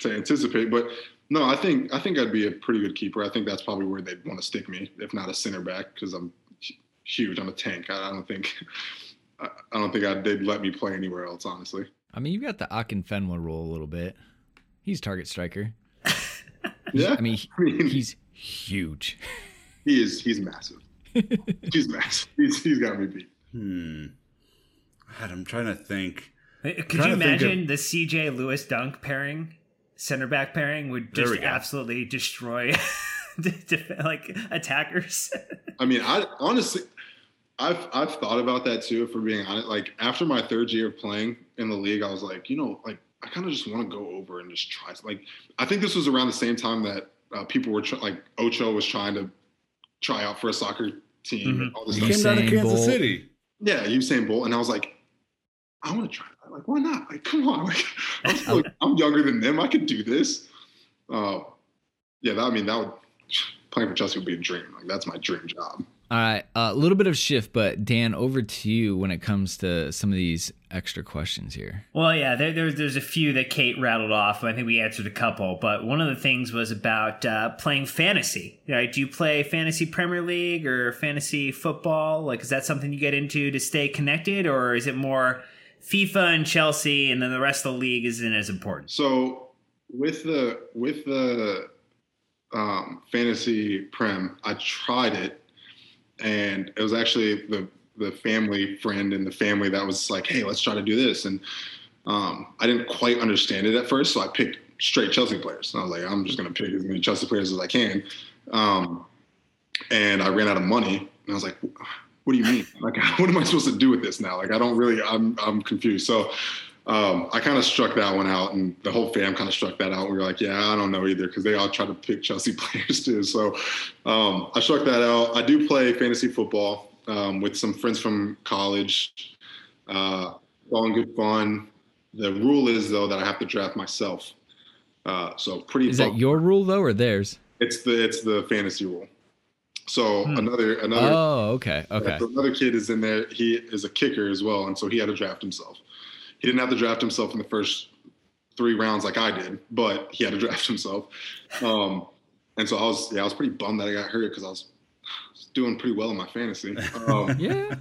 to anticipate. But no, I think, I think I'd be a pretty good keeper. I think that's probably where they'd want to stick me, if not a center back, because I'm huge. I'm a tank. I, I don't think, (laughs) I, I don't think I'd, they'd let me play anywhere else, honestly. I mean, you've got the Akinfenwa role a little bit. He's target striker. (laughs) Yeah. I mean, he- I mean, he's huge. He is. He's massive. (laughs) he's massive. He's, he's got me beat. Hmm. God, I'm trying to think. Could you to think of- imagine the CJ Lewis Dunk pairing, center back pairing, would just absolutely destroy (laughs) like attackers? (laughs) I mean, I honestly, I've I've thought about that too. If we're being honest, like after my third year of playing in the league, I was like, you know, like I kind of just want to go over and just try. Like, I think this was around the same time that uh, people were tr- like Ocho was trying to try out for a soccer team and all this He stuff. came down to Kansas Bolt. City. Yeah, Usain Bolt, and I was like, I want to try that. Like, why not? Like, come on. (laughs) Like, I'm, still, I'm younger than them. I could do this. Uh, yeah, that, I mean, that would playing for Chelsea would be a dream. Like, that's my dream job. All right, a little bit of shift, but Dan, over to you when it comes to some of these extra questions here. Well, yeah, there, there's there's a few that Kate rattled off. I think we answered a couple, but one of the things was about uh, playing fantasy. Right? Do you play fantasy Premier League or fantasy football? Like, is that something you get into to stay connected, or is it more FIFA and Chelsea, and then the rest of the league isn't as important? So with the with the um, fantasy prem, I tried it, and it was actually the the family friend and the family that was like, "Hey, let's try to do this." And um, I didn't quite understand it at first, so I picked straight Chelsea players. And I was like, "I'm just going to pick as many Chelsea players as I can." Um, and I ran out of money, and I was like, "What do you mean? Like, (laughs) what am I supposed to do with this now? Like, I don't really. I'm I'm confused." So um, I kind of struck that one out, and the whole fam kind of struck that out. We were like, yeah, I don't know either, because they all try to pick Chelsea (laughs) players too. So um, I struck that out. I do play fantasy football um, with some friends from college. Uh, all in good fun. The rule is though that I have to draft myself. Uh, so pretty. Is that your rule though, or theirs? It's the it's the fantasy rule. So Hmm. another another Oh, okay, okay. another kid is in there. He is a kicker as well, and so he had to draft himself. He didn't have to draft himself in the first three rounds like I did, but he had to (laughs) draft himself. Um, and so I was, yeah, I was pretty bummed that I got hurt because I was, doing pretty well in my fantasy. Um, (laughs) Yeah.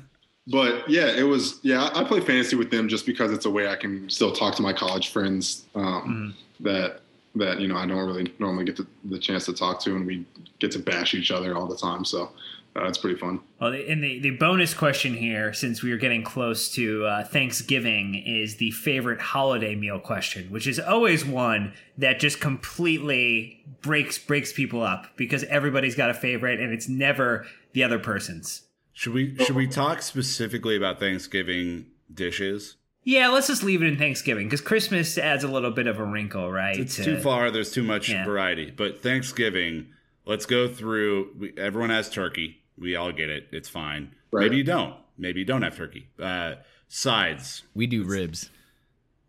but yeah, it was, yeah, I play fantasy with them just because it's a way I can still talk to my college friends um, that that you know I don't really normally get the, the chance to talk to, and we get to bash each other all the time. So uh, it's pretty fun. Well, and the, the bonus question here, since we are getting close to uh, Thanksgiving, is the favorite holiday meal question, which is always one that just completely breaks breaks people up because everybody's got a favorite and it's never the other person's. Should we should we talk specifically about Thanksgiving dishes? Yeah, let's just leave it in Thanksgiving because Christmas adds a little bit of a wrinkle, right? It's to- too far. There's too much Yeah. variety. But Thanksgiving, let's go through. We, everyone has turkey. We all get it. It's fine. Right. Maybe you don't. Maybe you don't have turkey. Uh, sides. We do ribs.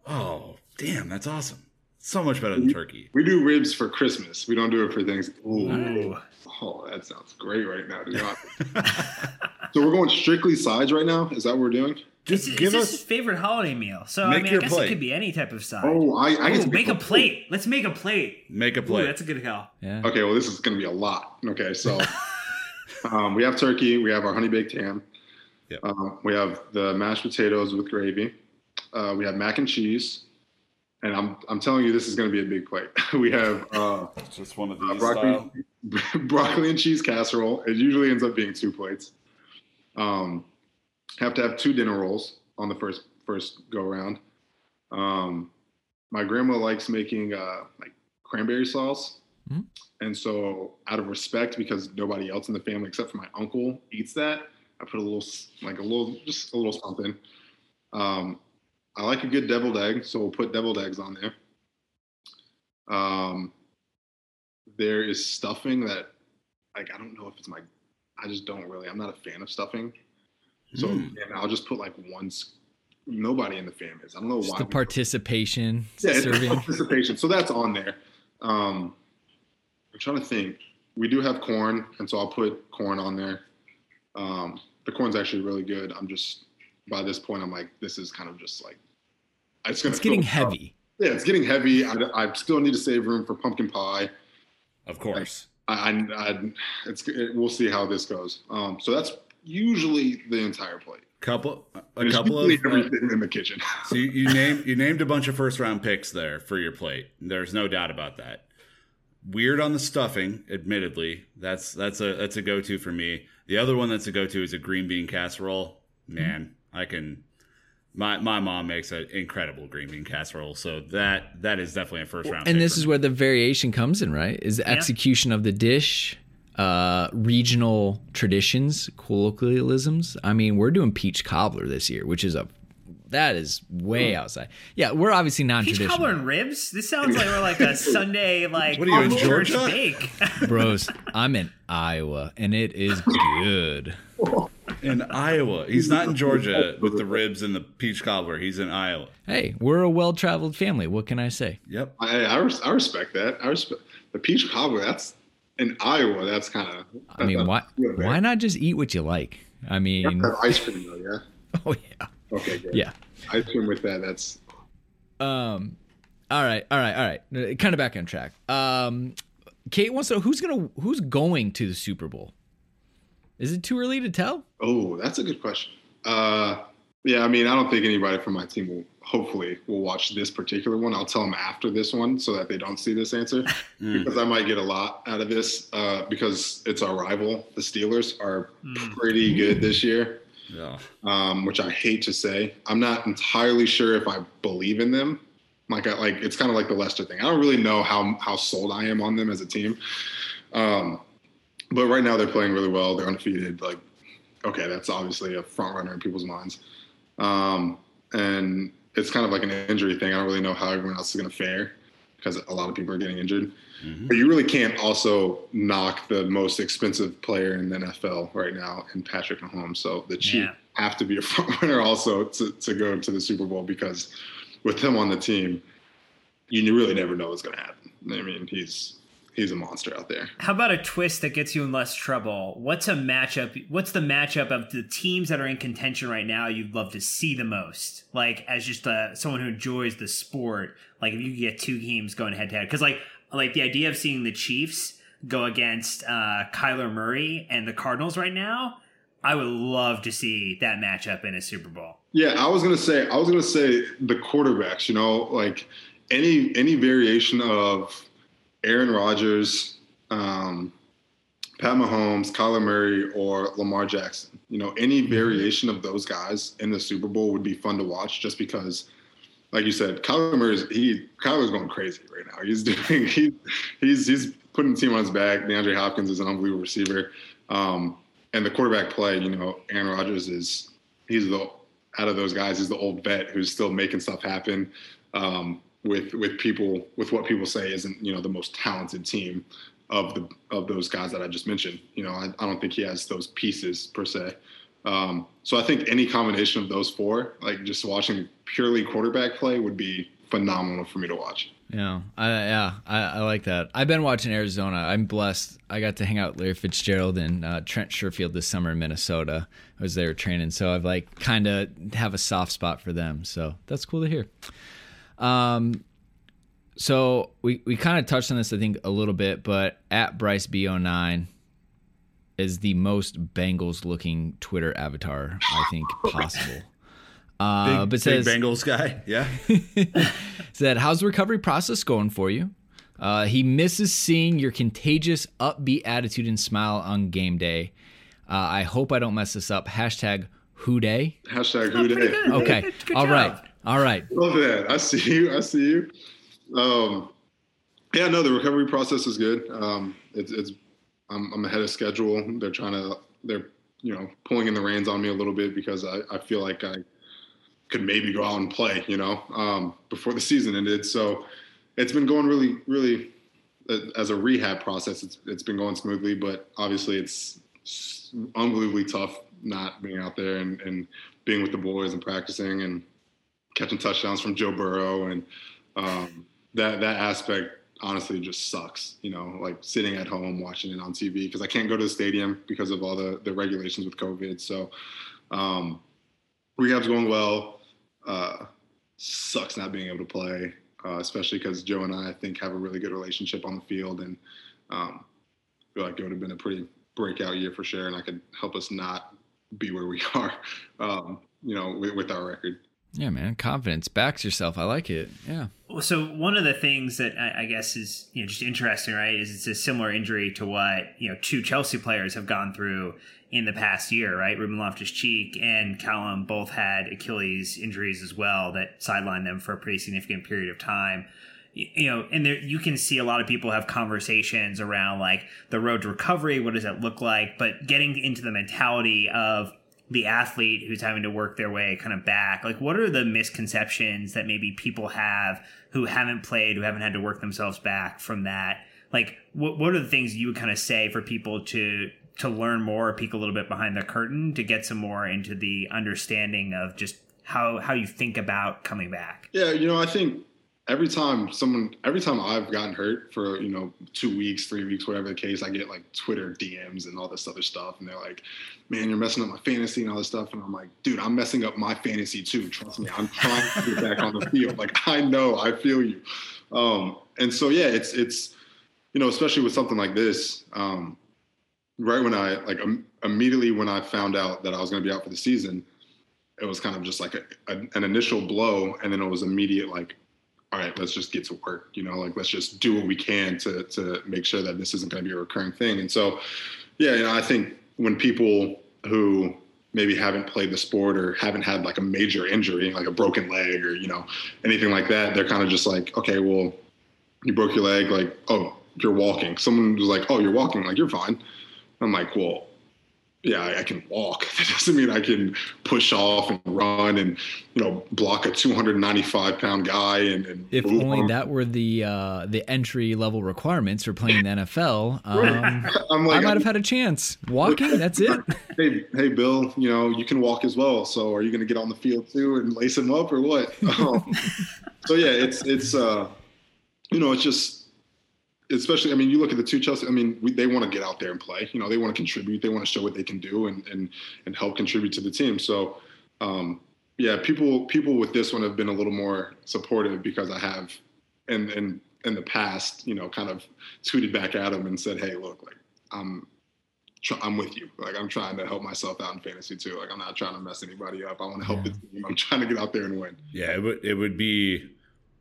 Oh, damn, that's awesome. So much better than turkey. We do ribs for Christmas. We don't do it for things. Ooh. Ooh. Oh, that sounds great right now. (laughs) so we're going strictly sides right now. Is that what we're doing? Just It's, give it's his us. favorite holiday meal. So I mean, I guess plate. it could be any type of side. Oh, I, I Ooh, get to make a plate. Let's make a plate. Make a Ooh, plate. that's a good call. Yeah. Okay, well, this is going to be a lot. Okay, so (laughs) um, we have turkey. We have our honey baked ham. Yep. Um, we have the mashed potatoes with gravy. Uh, we have mac and cheese. And I'm, I'm telling you, this is going to be a big plate. (laughs) we have uh, Just one of uh, these. broccoli, (laughs) broccoli and cheese casserole. It usually ends up being two plates. Um, have to have two dinner rolls on the first first go round. Um, my grandma likes making uh, like cranberry sauce, Mhm. and so out of respect, because nobody else in the family except for my uncle eats that, I put a little like a little just a little something. Um, I like a good deviled egg, so we'll put deviled eggs on there. Um, there is stuffing that like I don't know if it's my I just don't really I'm not a fan of stuffing. So Mm. and I'll just put like one nobody in the family is. I don't know Just why. the participation yeah, participation. So that's on there. Um I'm trying to think. We do have corn, and so I'll put corn on there. Um the corn's actually really good. I'm just by this point I'm like, this is kind of just like it's gonna It's getting up. heavy. Yeah, it's getting heavy. I, I still need to save room for pumpkin pie. Of course. I, I, I it's it, we'll see how this goes. Um, so that's usually the entire plate. Couple. A couple of. uh, everything in the kitchen. so you, you named you named a bunch of first round picks there for your plate. There's no doubt about that. Weird on the stuffing, admittedly. That's that's a that's a go to for me. The other one that's a go to is a green bean casserole. Man, I can. My my mom makes an incredible green bean casserole, so that that is definitely a first round. And this is me. where the variation comes in, right? Is the execution of the dish, uh, regional traditions, colloquialisms. I mean, we're doing peach cobbler this year, which is a that is way outside. Yeah, we're obviously Peach non-traditional. Peach cobbler and ribs. This sounds like we're like a (laughs) Sunday like What are you, in Georgia? bake. (laughs) Bros, I'm in Iowa and it is good. in Iowa. He's not in Georgia with the ribs and the peach cobbler. He's in Iowa. Hey, we're a well-traveled family. What can I say? Yep. I, I, res- I respect that. I respect the peach cobbler. That's in Iowa. That's kind of. I mean, why why not just eat what you like? I mean, ice cream though, yeah. (laughs) oh yeah, Okay, good. yeah. I cream with that. That's Um, all right, all right, all right. Kind of back on track. Um, Kate wants to know who's gonna who's going to the Super Bowl. Is it too early to tell? oh, that's a good question. Uh, yeah, I mean, I don't think anybody from my team will. Hopefully, will watch this particular one. I'll tell them after this one so that they don't see this answer (laughs) because I might get a lot out of this uh, because it's our rival. The Steelers are pretty good this year. Yeah. um, which I hate to say. I'm not entirely sure if I believe in them. Like, I, like it's kind of like the Leicester thing. I don't really know how how sold I am on them as a team. Um, but right now they're playing really well. They're undefeated. Like, okay, that's obviously a front runner in people's minds. Um, and it's kind of like an injury thing. I don't really know how everyone else is going to fare because a lot of people are getting injured. Mm-hmm. But you really can't also knock the most expensive player in the NFL right now in Patrick Mahomes. So the Chiefs Yeah. have to be a (laughs) front runner also to, to go to the Super Bowl because with him on the team, you really never know what's going to happen. I mean, he's he's a monster out there. How about a twist that gets you in less trouble? What's a matchup? What's the matchup of the teams that are in contention right now you'd love to see the most? Like as just uh, someone who enjoys the sport, like if you get two teams going head to head, because like like the idea of seeing the Chiefs go against uh, Kyler Murray and the Cardinals right now, I would love to see that matchup in a Super Bowl. Yeah, I was gonna say I was gonna say the quarterbacks. You know, like any any variation of Aaron Rodgers, um, Pat Mahomes, Kyler Murray, or Lamar Jackson. You know, any variation of those guys in the Super Bowl would be fun to watch, just because, like you said, Kyler Murray's he Kyler's going crazy right now. He's (laughs) doing he he's he's putting the team on his back. DeAndre Hopkins is an unbelievable receiver, um, and the quarterback play. You know, Aaron Rodgers is he's the out of those guys, he's the old vet who's still making stuff happen um, with with people with what people say isn't you know the most talented team of the of those guys that I just mentioned. You know, I, I don't think he has those pieces per se. Um, so I think any combination of those four, like just watching purely quarterback play, would be phenomenal for me to watch. Yeah, I, yeah, I, I, like that. I've been watching Arizona. I'm blessed. I got to hang out with Larry Fitzgerald and uh, Trent Sherfield this summer in Minnesota. I was there training, so I've like kind of have a soft spot for them. So that's cool to hear. Um, so we we kind of touched on this, I think, a little bit, but at Bryce B09 is the most Bengals looking Twitter avatar I think (laughs) possible. Uh, big, but says big Bengals guy, yeah. (laughs) said, "How's the recovery process going for you?" Uh, he misses seeing your contagious, upbeat attitude and smile on game day. Uh, I hope I don't mess this up. Hashtag Who Dey. Hashtag Who Dey. Okay. Good, good All right. All right. Love that. I see you. I see you. Um, yeah, no, the recovery process is good. Um, it's, it's I'm, I'm ahead of schedule. They're trying to, they're, you know, pulling in the reins on me a little bit because I, I feel like I could maybe go out and play, you know, um, before the season ended. So it's been going really, really uh, as a rehab process. It's it's been going smoothly, but obviously it's unbelievably tough not being out there and, and being with the boys and practicing and catching touchdowns from Joe Burrow and um, that that aspect honestly just sucks. You know, like sitting at home watching it on TV because I can't go to the stadium because of all the the regulations with COVID. So um, rehab's going well. Uh, sucks not being able to play, uh, especially because Joe and I, I think, have a really good relationship on the field, and um, feel like it would have been a pretty breakout year for sure, and I could help us not be where we (laughs) are, um, you know, with, with our record. Yeah, man, confidence backs yourself. I like it. Yeah. So one of the things that I, I, guess is you know just interesting, right, is it's a similar injury to what you know two Chelsea players have gone through in the past year, right? Ruben Loftus Cheek and Callum both had Achilles injuries as well that sidelined them for a pretty significant period of time. You know, and there you can see a lot of people have conversations around like the road to recovery. What does that look like? But getting into the mentality of the athlete who's having to work their way kind of back like what are the misconceptions that maybe people have who haven't played who haven't had to work themselves back from that like what, what are the things you would kind of say for people to to learn more, peek a little bit behind the curtain to get some more into the understanding of just how how you think about coming back. Yeah, you know, I think every time someone every time I've gotten hurt for, you know, 2 weeks, 3 weeks, whatever the case, I get like Twitter DMs and all this other stuff and they're like, "Man, you're messing up my fantasy and all this stuff." And I'm like, "Dude, I'm messing up my fantasy too. Trust me. I'm trying to get back on the field. Like I know, I feel you." Um and so yeah, it's it's you know, especially with something like this, um, right when I like um, immediately when I found out that I was going to be out for the season, it was kind of just like a, a, an initial blow, and then it was immediate like, all right, let's just get to work. You know, like let's just do what we can to to make sure that this isn't going to be a recurring thing. And so, yeah, you know, I think when people who maybe haven't played the sport or haven't had like a major injury, like a broken leg or you know anything like that, they're kind of just like, okay, well, you broke your leg, like, oh, you're walking. Someone was like, oh, you're walking, like you're fine I'm like, well, yeah, I, I can walk. (laughs) That doesn't mean I can push off and run and you know block a 295 pound guy. And, and if only on. that were the uh, the entry level requirements for playing the NFL, (laughs) um, (laughs) like, I might have had a chance. Walking, that's it. Hey, hey, Bill, you know you can walk as well. So are you going to get on the field too and lace him up or what? Um, so yeah, it's it's uh, you know it's just especially, I mean, you look at the two Chelsea. I mean, we, they want to get out there and play. You know, they want to contribute. They want to show what they can do and and and help contribute to the team. So, um, yeah, people people with this one have been a little more supportive because I have, and and in the past, you know, kind of tweeted back at them and said, hey, look, like I'm. I'm with you. Like I'm trying to help myself out in fantasy too. Like I'm not trying to mess anybody up. I want to help yeah. the team. I'm trying to get out there and win. Yeah, it would it would be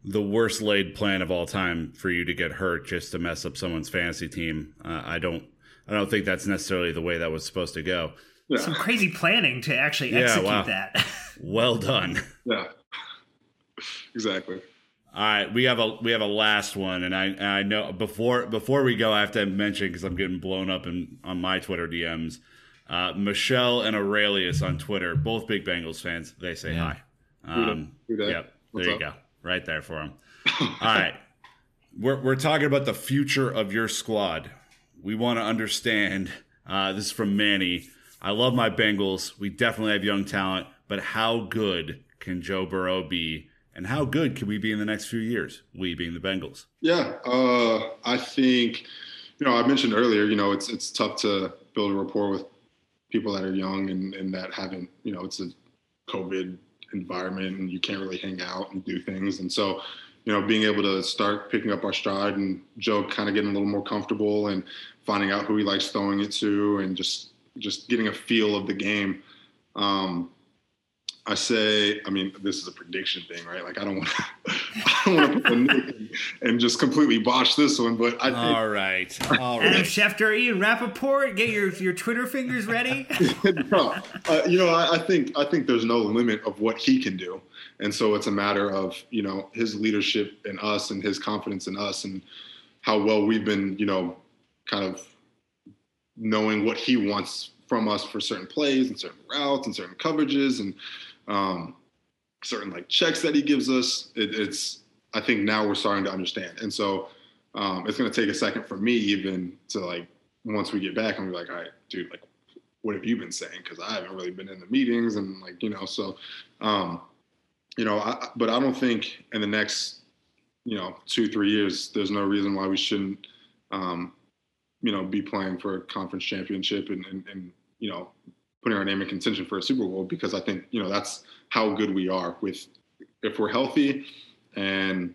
the worst laid plan of all time for you to get hurt just to mess up someone's fantasy team. Uh, I don't I don't think that's necessarily the way that was supposed to go. Yeah. Some crazy planning to actually execute wow. that. (laughs) well done. Yeah. Exactly. All right, we have a we have a last one, and I and I know before before we go, I have to mention because I'm getting blown up in on my Twitter DMs. Uh, Michelle and Aurelius on Twitter, both big Bengals fans. They say yeah. hi. Um, yep, there you go right there for him. All right. We're, we're talking about the future of your squad. We want to understand. Uh, this is from Manny. I love my Bengals. We definitely have young talent, but how good can Joe Burrow be And how good can we be in the next few years? We being the Bengals. Yeah, uh, I think you know I mentioned earlier. You know, it's it's tough to build a rapport with people that are young and, and that haven't. You know, it's a COVID environment and you can't really hang out and do things. And so, you know, being able to start picking up our stride and Joe kind of getting a little more comfortable and finding out who he likes throwing it to and just just getting a feel of the game. Um, I say, I mean, this is a prediction thing, right? Like, I don't want to, (laughs) I don't want to put a nick and just completely botch this one, but I think. All right, (laughs) all Adam right. Schefter, Ian Rapoport, get your, your Twitter fingers ready. (laughs) no, uh, you know, I, I think I think there's no limit of what he can do, and so it's a matter of you know his leadership in us and his confidence in us and how well we've been, you know, kind of knowing what he wants from us for certain plays and certain routes and certain coverages and um, certain like checks that he gives us. It, it's I think now we're starting to understand, and so um, it's going to take a second for me even to like once we get back and be like, all right, dude, like what have you been saying? Because I haven't really been in the meetings and like you know, so um, you know, I, but I don't think in the next you know two three years there's no reason why we shouldn't um, you know be playing for a conference championship and, and, and you know putting our name in contention for a Super Bowl because I think you know that's how good we are with if we're healthy and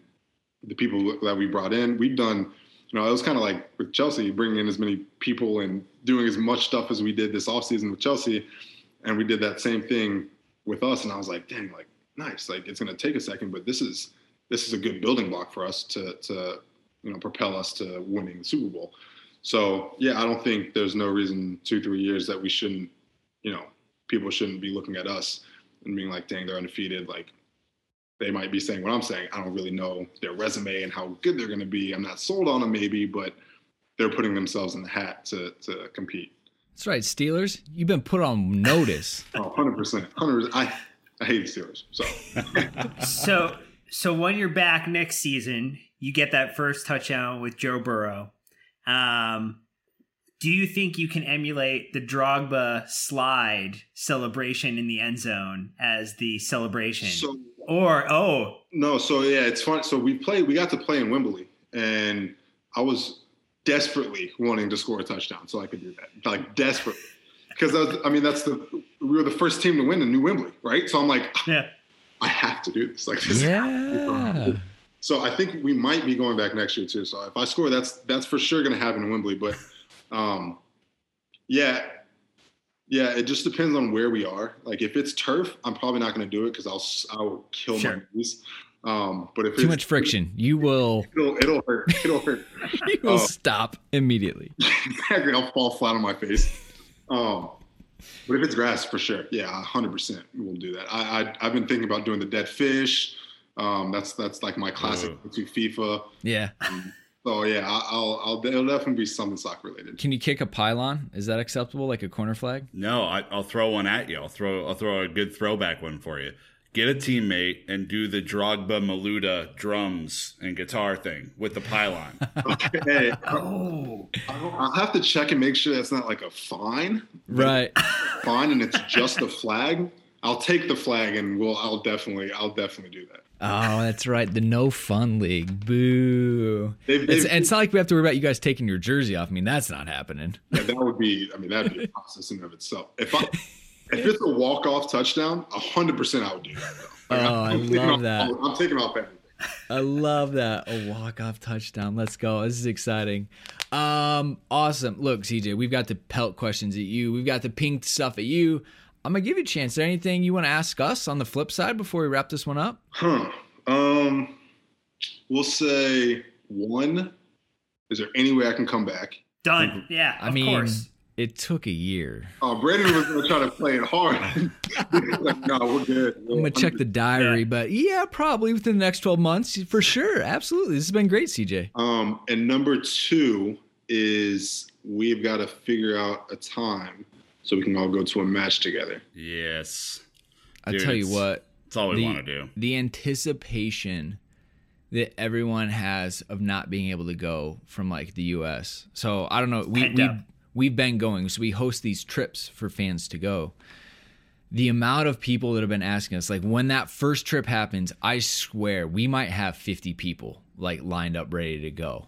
the people that we brought in. We've done, you know, it was kind of like with Chelsea, bringing in as many people and doing as much stuff as we did this offseason with Chelsea. And we did that same thing with us. And I was like, dang, like, nice. Like, it's going to take a second, but this is, this is a good building block for us to, to, you know, propel us to winning the Super Bowl. So, yeah, I don't think there's no reason two, three years that we shouldn't, you know, people shouldn't be looking at us and being like, dang, they're undefeated. Like, they might be saying what I'm saying. I don't really know their resume and how good they're going to be. I'm not sold on them, maybe, but they're putting themselves in the hat to to compete. That's right, Steelers. You've been put on notice. (laughs) Oh, 100%. 100%. I, I hate the Steelers. So, (laughs) (laughs) so so when you're back next season, you get that first touchdown with Joe Burrow. Um, do you think you can emulate the Drogba slide celebration in the end zone as the celebration? so or oh, no, so yeah, it's fun. So we played, we got to play in Wembley, and I was desperately wanting to score a touchdown so I could do that, like desperately, (laughs) because I, I mean that's the we were the first team to win in New Wembley, right? So I'm like, ah, yeah. I have to do this. Like, this Yeah. So I think we might be going back next year too. So if I score, that's that's for sure going to happen in Wembley. But um, yeah, yeah, it just depends on where we are. Like if it's turf, I'm probably not going to do it because I'll I'll kill my knees. Um, but if Too much friction. You (laughs) will it'll it'll hurt. It'll hurt. (laughs) you will Oh. stop immediately. (laughs) exactly. I'll fall flat on my face. Um, but if it's grass, for sure, yeah, hundred percent, we'll do that. I, I I've been thinking about doing the dead fish. Um, that's that's like my classic to FIFA. Yeah. So yeah, I- I'll I'll it'll definitely be something soccer related. Can you kick a pylon? Is that acceptable? Like a corner flag? No, I, I'll throw one at you. I'll throw I'll throw a good throwback one for you. Get a teammate and do the Drogba Malouda drums and guitar thing with the pylon. Hey, Oh, I'll I'll have to check and make sure that's not like a fine, Right. fine, and it's just a flag. I'll take the flag and we'll. I'll definitely. I'll definitely do that. Oh, that's right. The no fun league. Boo. They've, It's, they've- and it's not like we have to worry about you guys taking your jersey off. I mean, that's not happening. Yeah, that would be. I mean, that'd be a (laughs) process in and of itself. If I, if it's a walk off touchdown, hundred percent, I would do that. Like, Oh, I taking love off- that. I'm taking off everything. I love that. A walk off touchdown. Let's go. This is exciting. Um, awesome. Look, CJ, we've got the pelt questions at you. We've got the pink stuff at you. I'm gonna give you a chance. Is there anything you want to ask us on the flip side before we wrap this one up? Huh. Um, we'll say one. Is there any way I can come back? done. Yeah, I of mean, course. it took a year. Oh, Brandon was gonna try to play it hard. like, (laughs) no, we're good. I'm gonna check the diary, Yeah. but yeah, probably within the next 12 months for sure. Absolutely. This has been great, CJ. Um, and number two is we've got to figure out a time so we can all go to a match together. yes. I tell you what, That's all we The- want to do. the anticipation that everyone has of not being able to go from like the US. So I don't know. We we we've been going. So we host these trips for fans to go. the amount of people that have been asking us, like when that first trip happens, I swear we might have 50 people like lined up ready to go.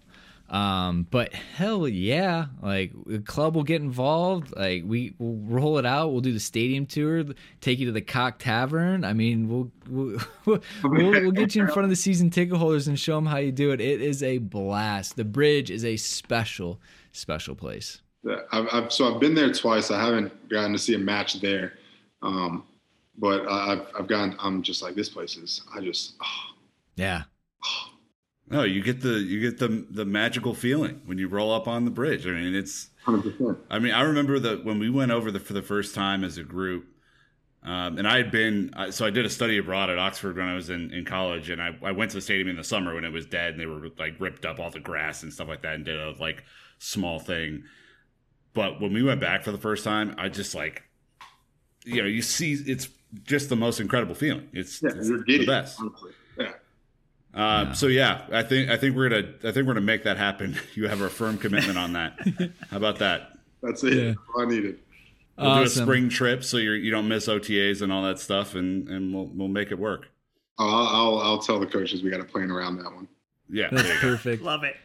Um, but hell yeah, like the club will get involved. Like we will roll it out. We'll do the stadium tour, take you to the Cock Tavern. I mean, we'll (laughs) we'll, we'll, we'll get you in front of the season ticket holders and show them how you do it. It is a blast. The bridge is a special, special place. Yeah, I've, I've, so I've been there twice. I haven't gotten to see a match there, um, but I've I've gotten. I'm just like this place is. I just. Oh, yeah. Oh, no, you get the you get the the magical feeling when you roll up on the bridge. I mean, it's. 100%. I mean, I remember that when we went over the for the first time as a group, um, and I had been so I did a study abroad at Oxford when I was in, in college, and I, I went to the stadium in the summer when it was dead and they were like ripped up all the grass and stuff like that, and did a like small thing. But when we went back for the first time, I just like, you know, you see, it's just the most incredible feeling. It's, yeah, it's the best. honestly. Yeah. Uh, Yeah. So yeah, I think I think we're gonna I think we're gonna make that happen. (laughs) You have a firm commitment on that. How about that? That's it. Yeah. That's all I needed. We'll do a spring trip so you're you don't miss OTAs and all that stuff, and and we'll we'll make it work. I'll, I'll I'll tell the coaches we got to plan around that one. Yeah, That's there you go. perfect. Love it.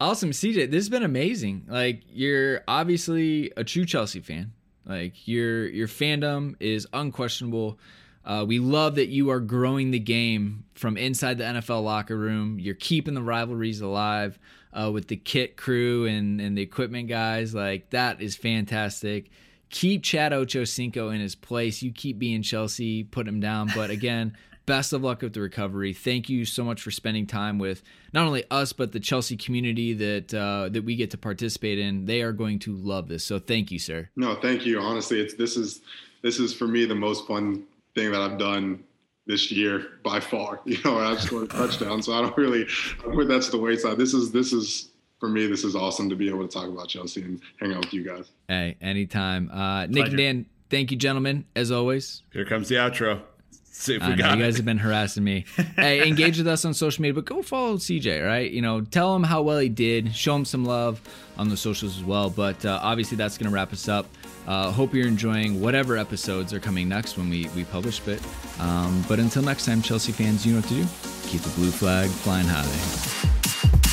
Awesome, CJ. This has been amazing. Like you're obviously a true Chelsea fan. Like your your fandom is unquestionable. Uh, we love that you are growing the game from inside the NFL locker room. You're keeping the rivalries alive uh, with the kit crew and and the equipment guys. Like that is fantastic. Keep Chad Ochocinco in his place. You keep being Chelsea, put him down. But again, (laughs) best of luck with the recovery. Thank you so much for spending time with not only us but the Chelsea community that uh, that we get to participate in. They are going to love this. So thank you, sir. No, thank you. Honestly, it's this is this is for me the most fun thing that I've done this year by far. (laughs) You know, I've scored a touchdown, so I don't really I don't put that to the wayside. This is this is for me. This is awesome to be able to talk about Chelsea and hang out with you guys. Hey, anytime. Uh, Nick Pleasure. and Dan, thank you, gentlemen, as always. Here comes the outro. See if we know got you guys have been harassing me. hey, (laughs) engage with us on social media, but go follow CJ, right? You know, tell him how well he did. Show him some love on the socials as well. But uh, obviously, that's going to wrap us up. Uh, hope you're enjoying whatever episodes are coming next when we, we publish it. Um, but until next time, Chelsea fans, you know what to do. Keep the blue flag flying high.